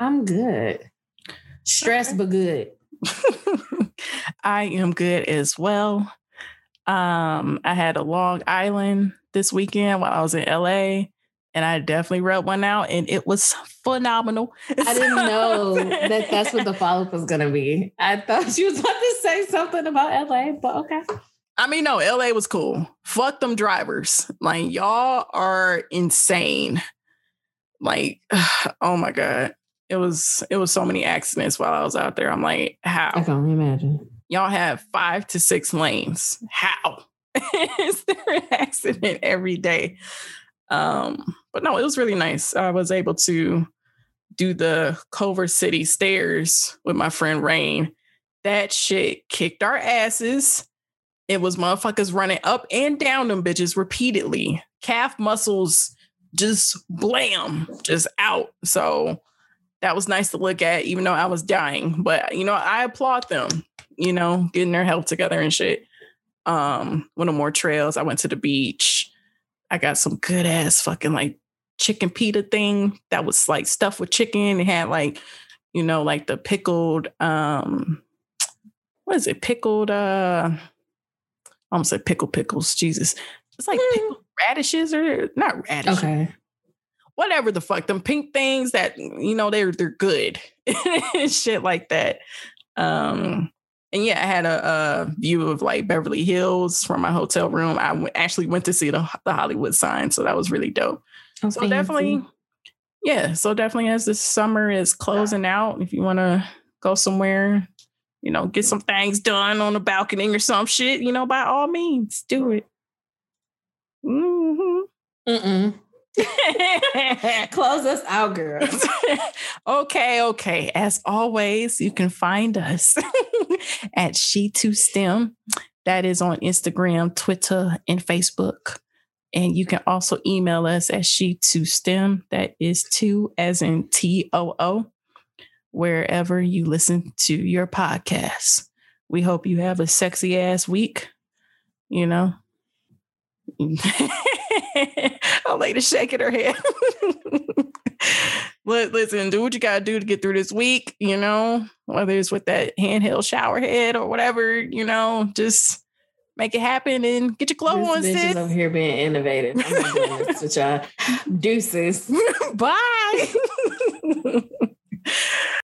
I'm good. Stressed, okay. but good. I am good as well. Um, I had a Long Island this weekend while I was in LA, and I definitely read one out, and it was phenomenal. I didn't know that that's what the follow up was going to be. I thought she was about to say something about LA, but okay. I mean, no, LA was cool. Fuck them drivers. Like, y'all are insane. Like, oh my God. It was it was so many accidents while I was out there. I'm like, how? I can only imagine. Y'all have five to six lanes. How? Is there an accident every day? Um, but no, it was really nice. I was able to do the Culver City stairs with my friend Rain. That shit kicked our asses. It was motherfuckers running up and down them bitches repeatedly. Calf muscles just blam, just out. So that was nice to look at, even though I was dying. But you know, I applaud them, you know, getting their health together and shit. Um, one of more trails. I went to the beach. I got some good ass fucking like chicken pita thing that was like stuffed with chicken. It had like, you know, like the pickled um what is it? Pickled uh I almost said pickled pickles. Jesus. It's like mm. pickled radishes or not radishes. Okay. Whatever the fuck, them pink things that you know they're they're good. Shit like that. Um and yeah, I had a, a, view of like Beverly Hills from my hotel room. I w- actually went to see the, the Hollywood sign, so that was really dope. Oh, so fancy. definitely, yeah. So definitely, as this summer is closing out, if you want to go somewhere, you know, get some things done on the balcony or some shit, you know, by all means, do it. Mm-hmm. Mm-mm. Close us out, girl. okay, okay. As always, you can find us at She2STEM. That is on Instagram, Twitter, and Facebook. And you can also email us at she to stem. That is two as in T O O, wherever you listen to your podcast. We hope you have a sexy ass week. You know. Old lady shaking her head. Listen, do what you gotta do to get through this week, you know, whether it's with that handheld shower head or whatever, you know, just make it happen and get your glow this on, sis. Is over here being innovative. I'm not doing this with y'all. Deuces. Bye.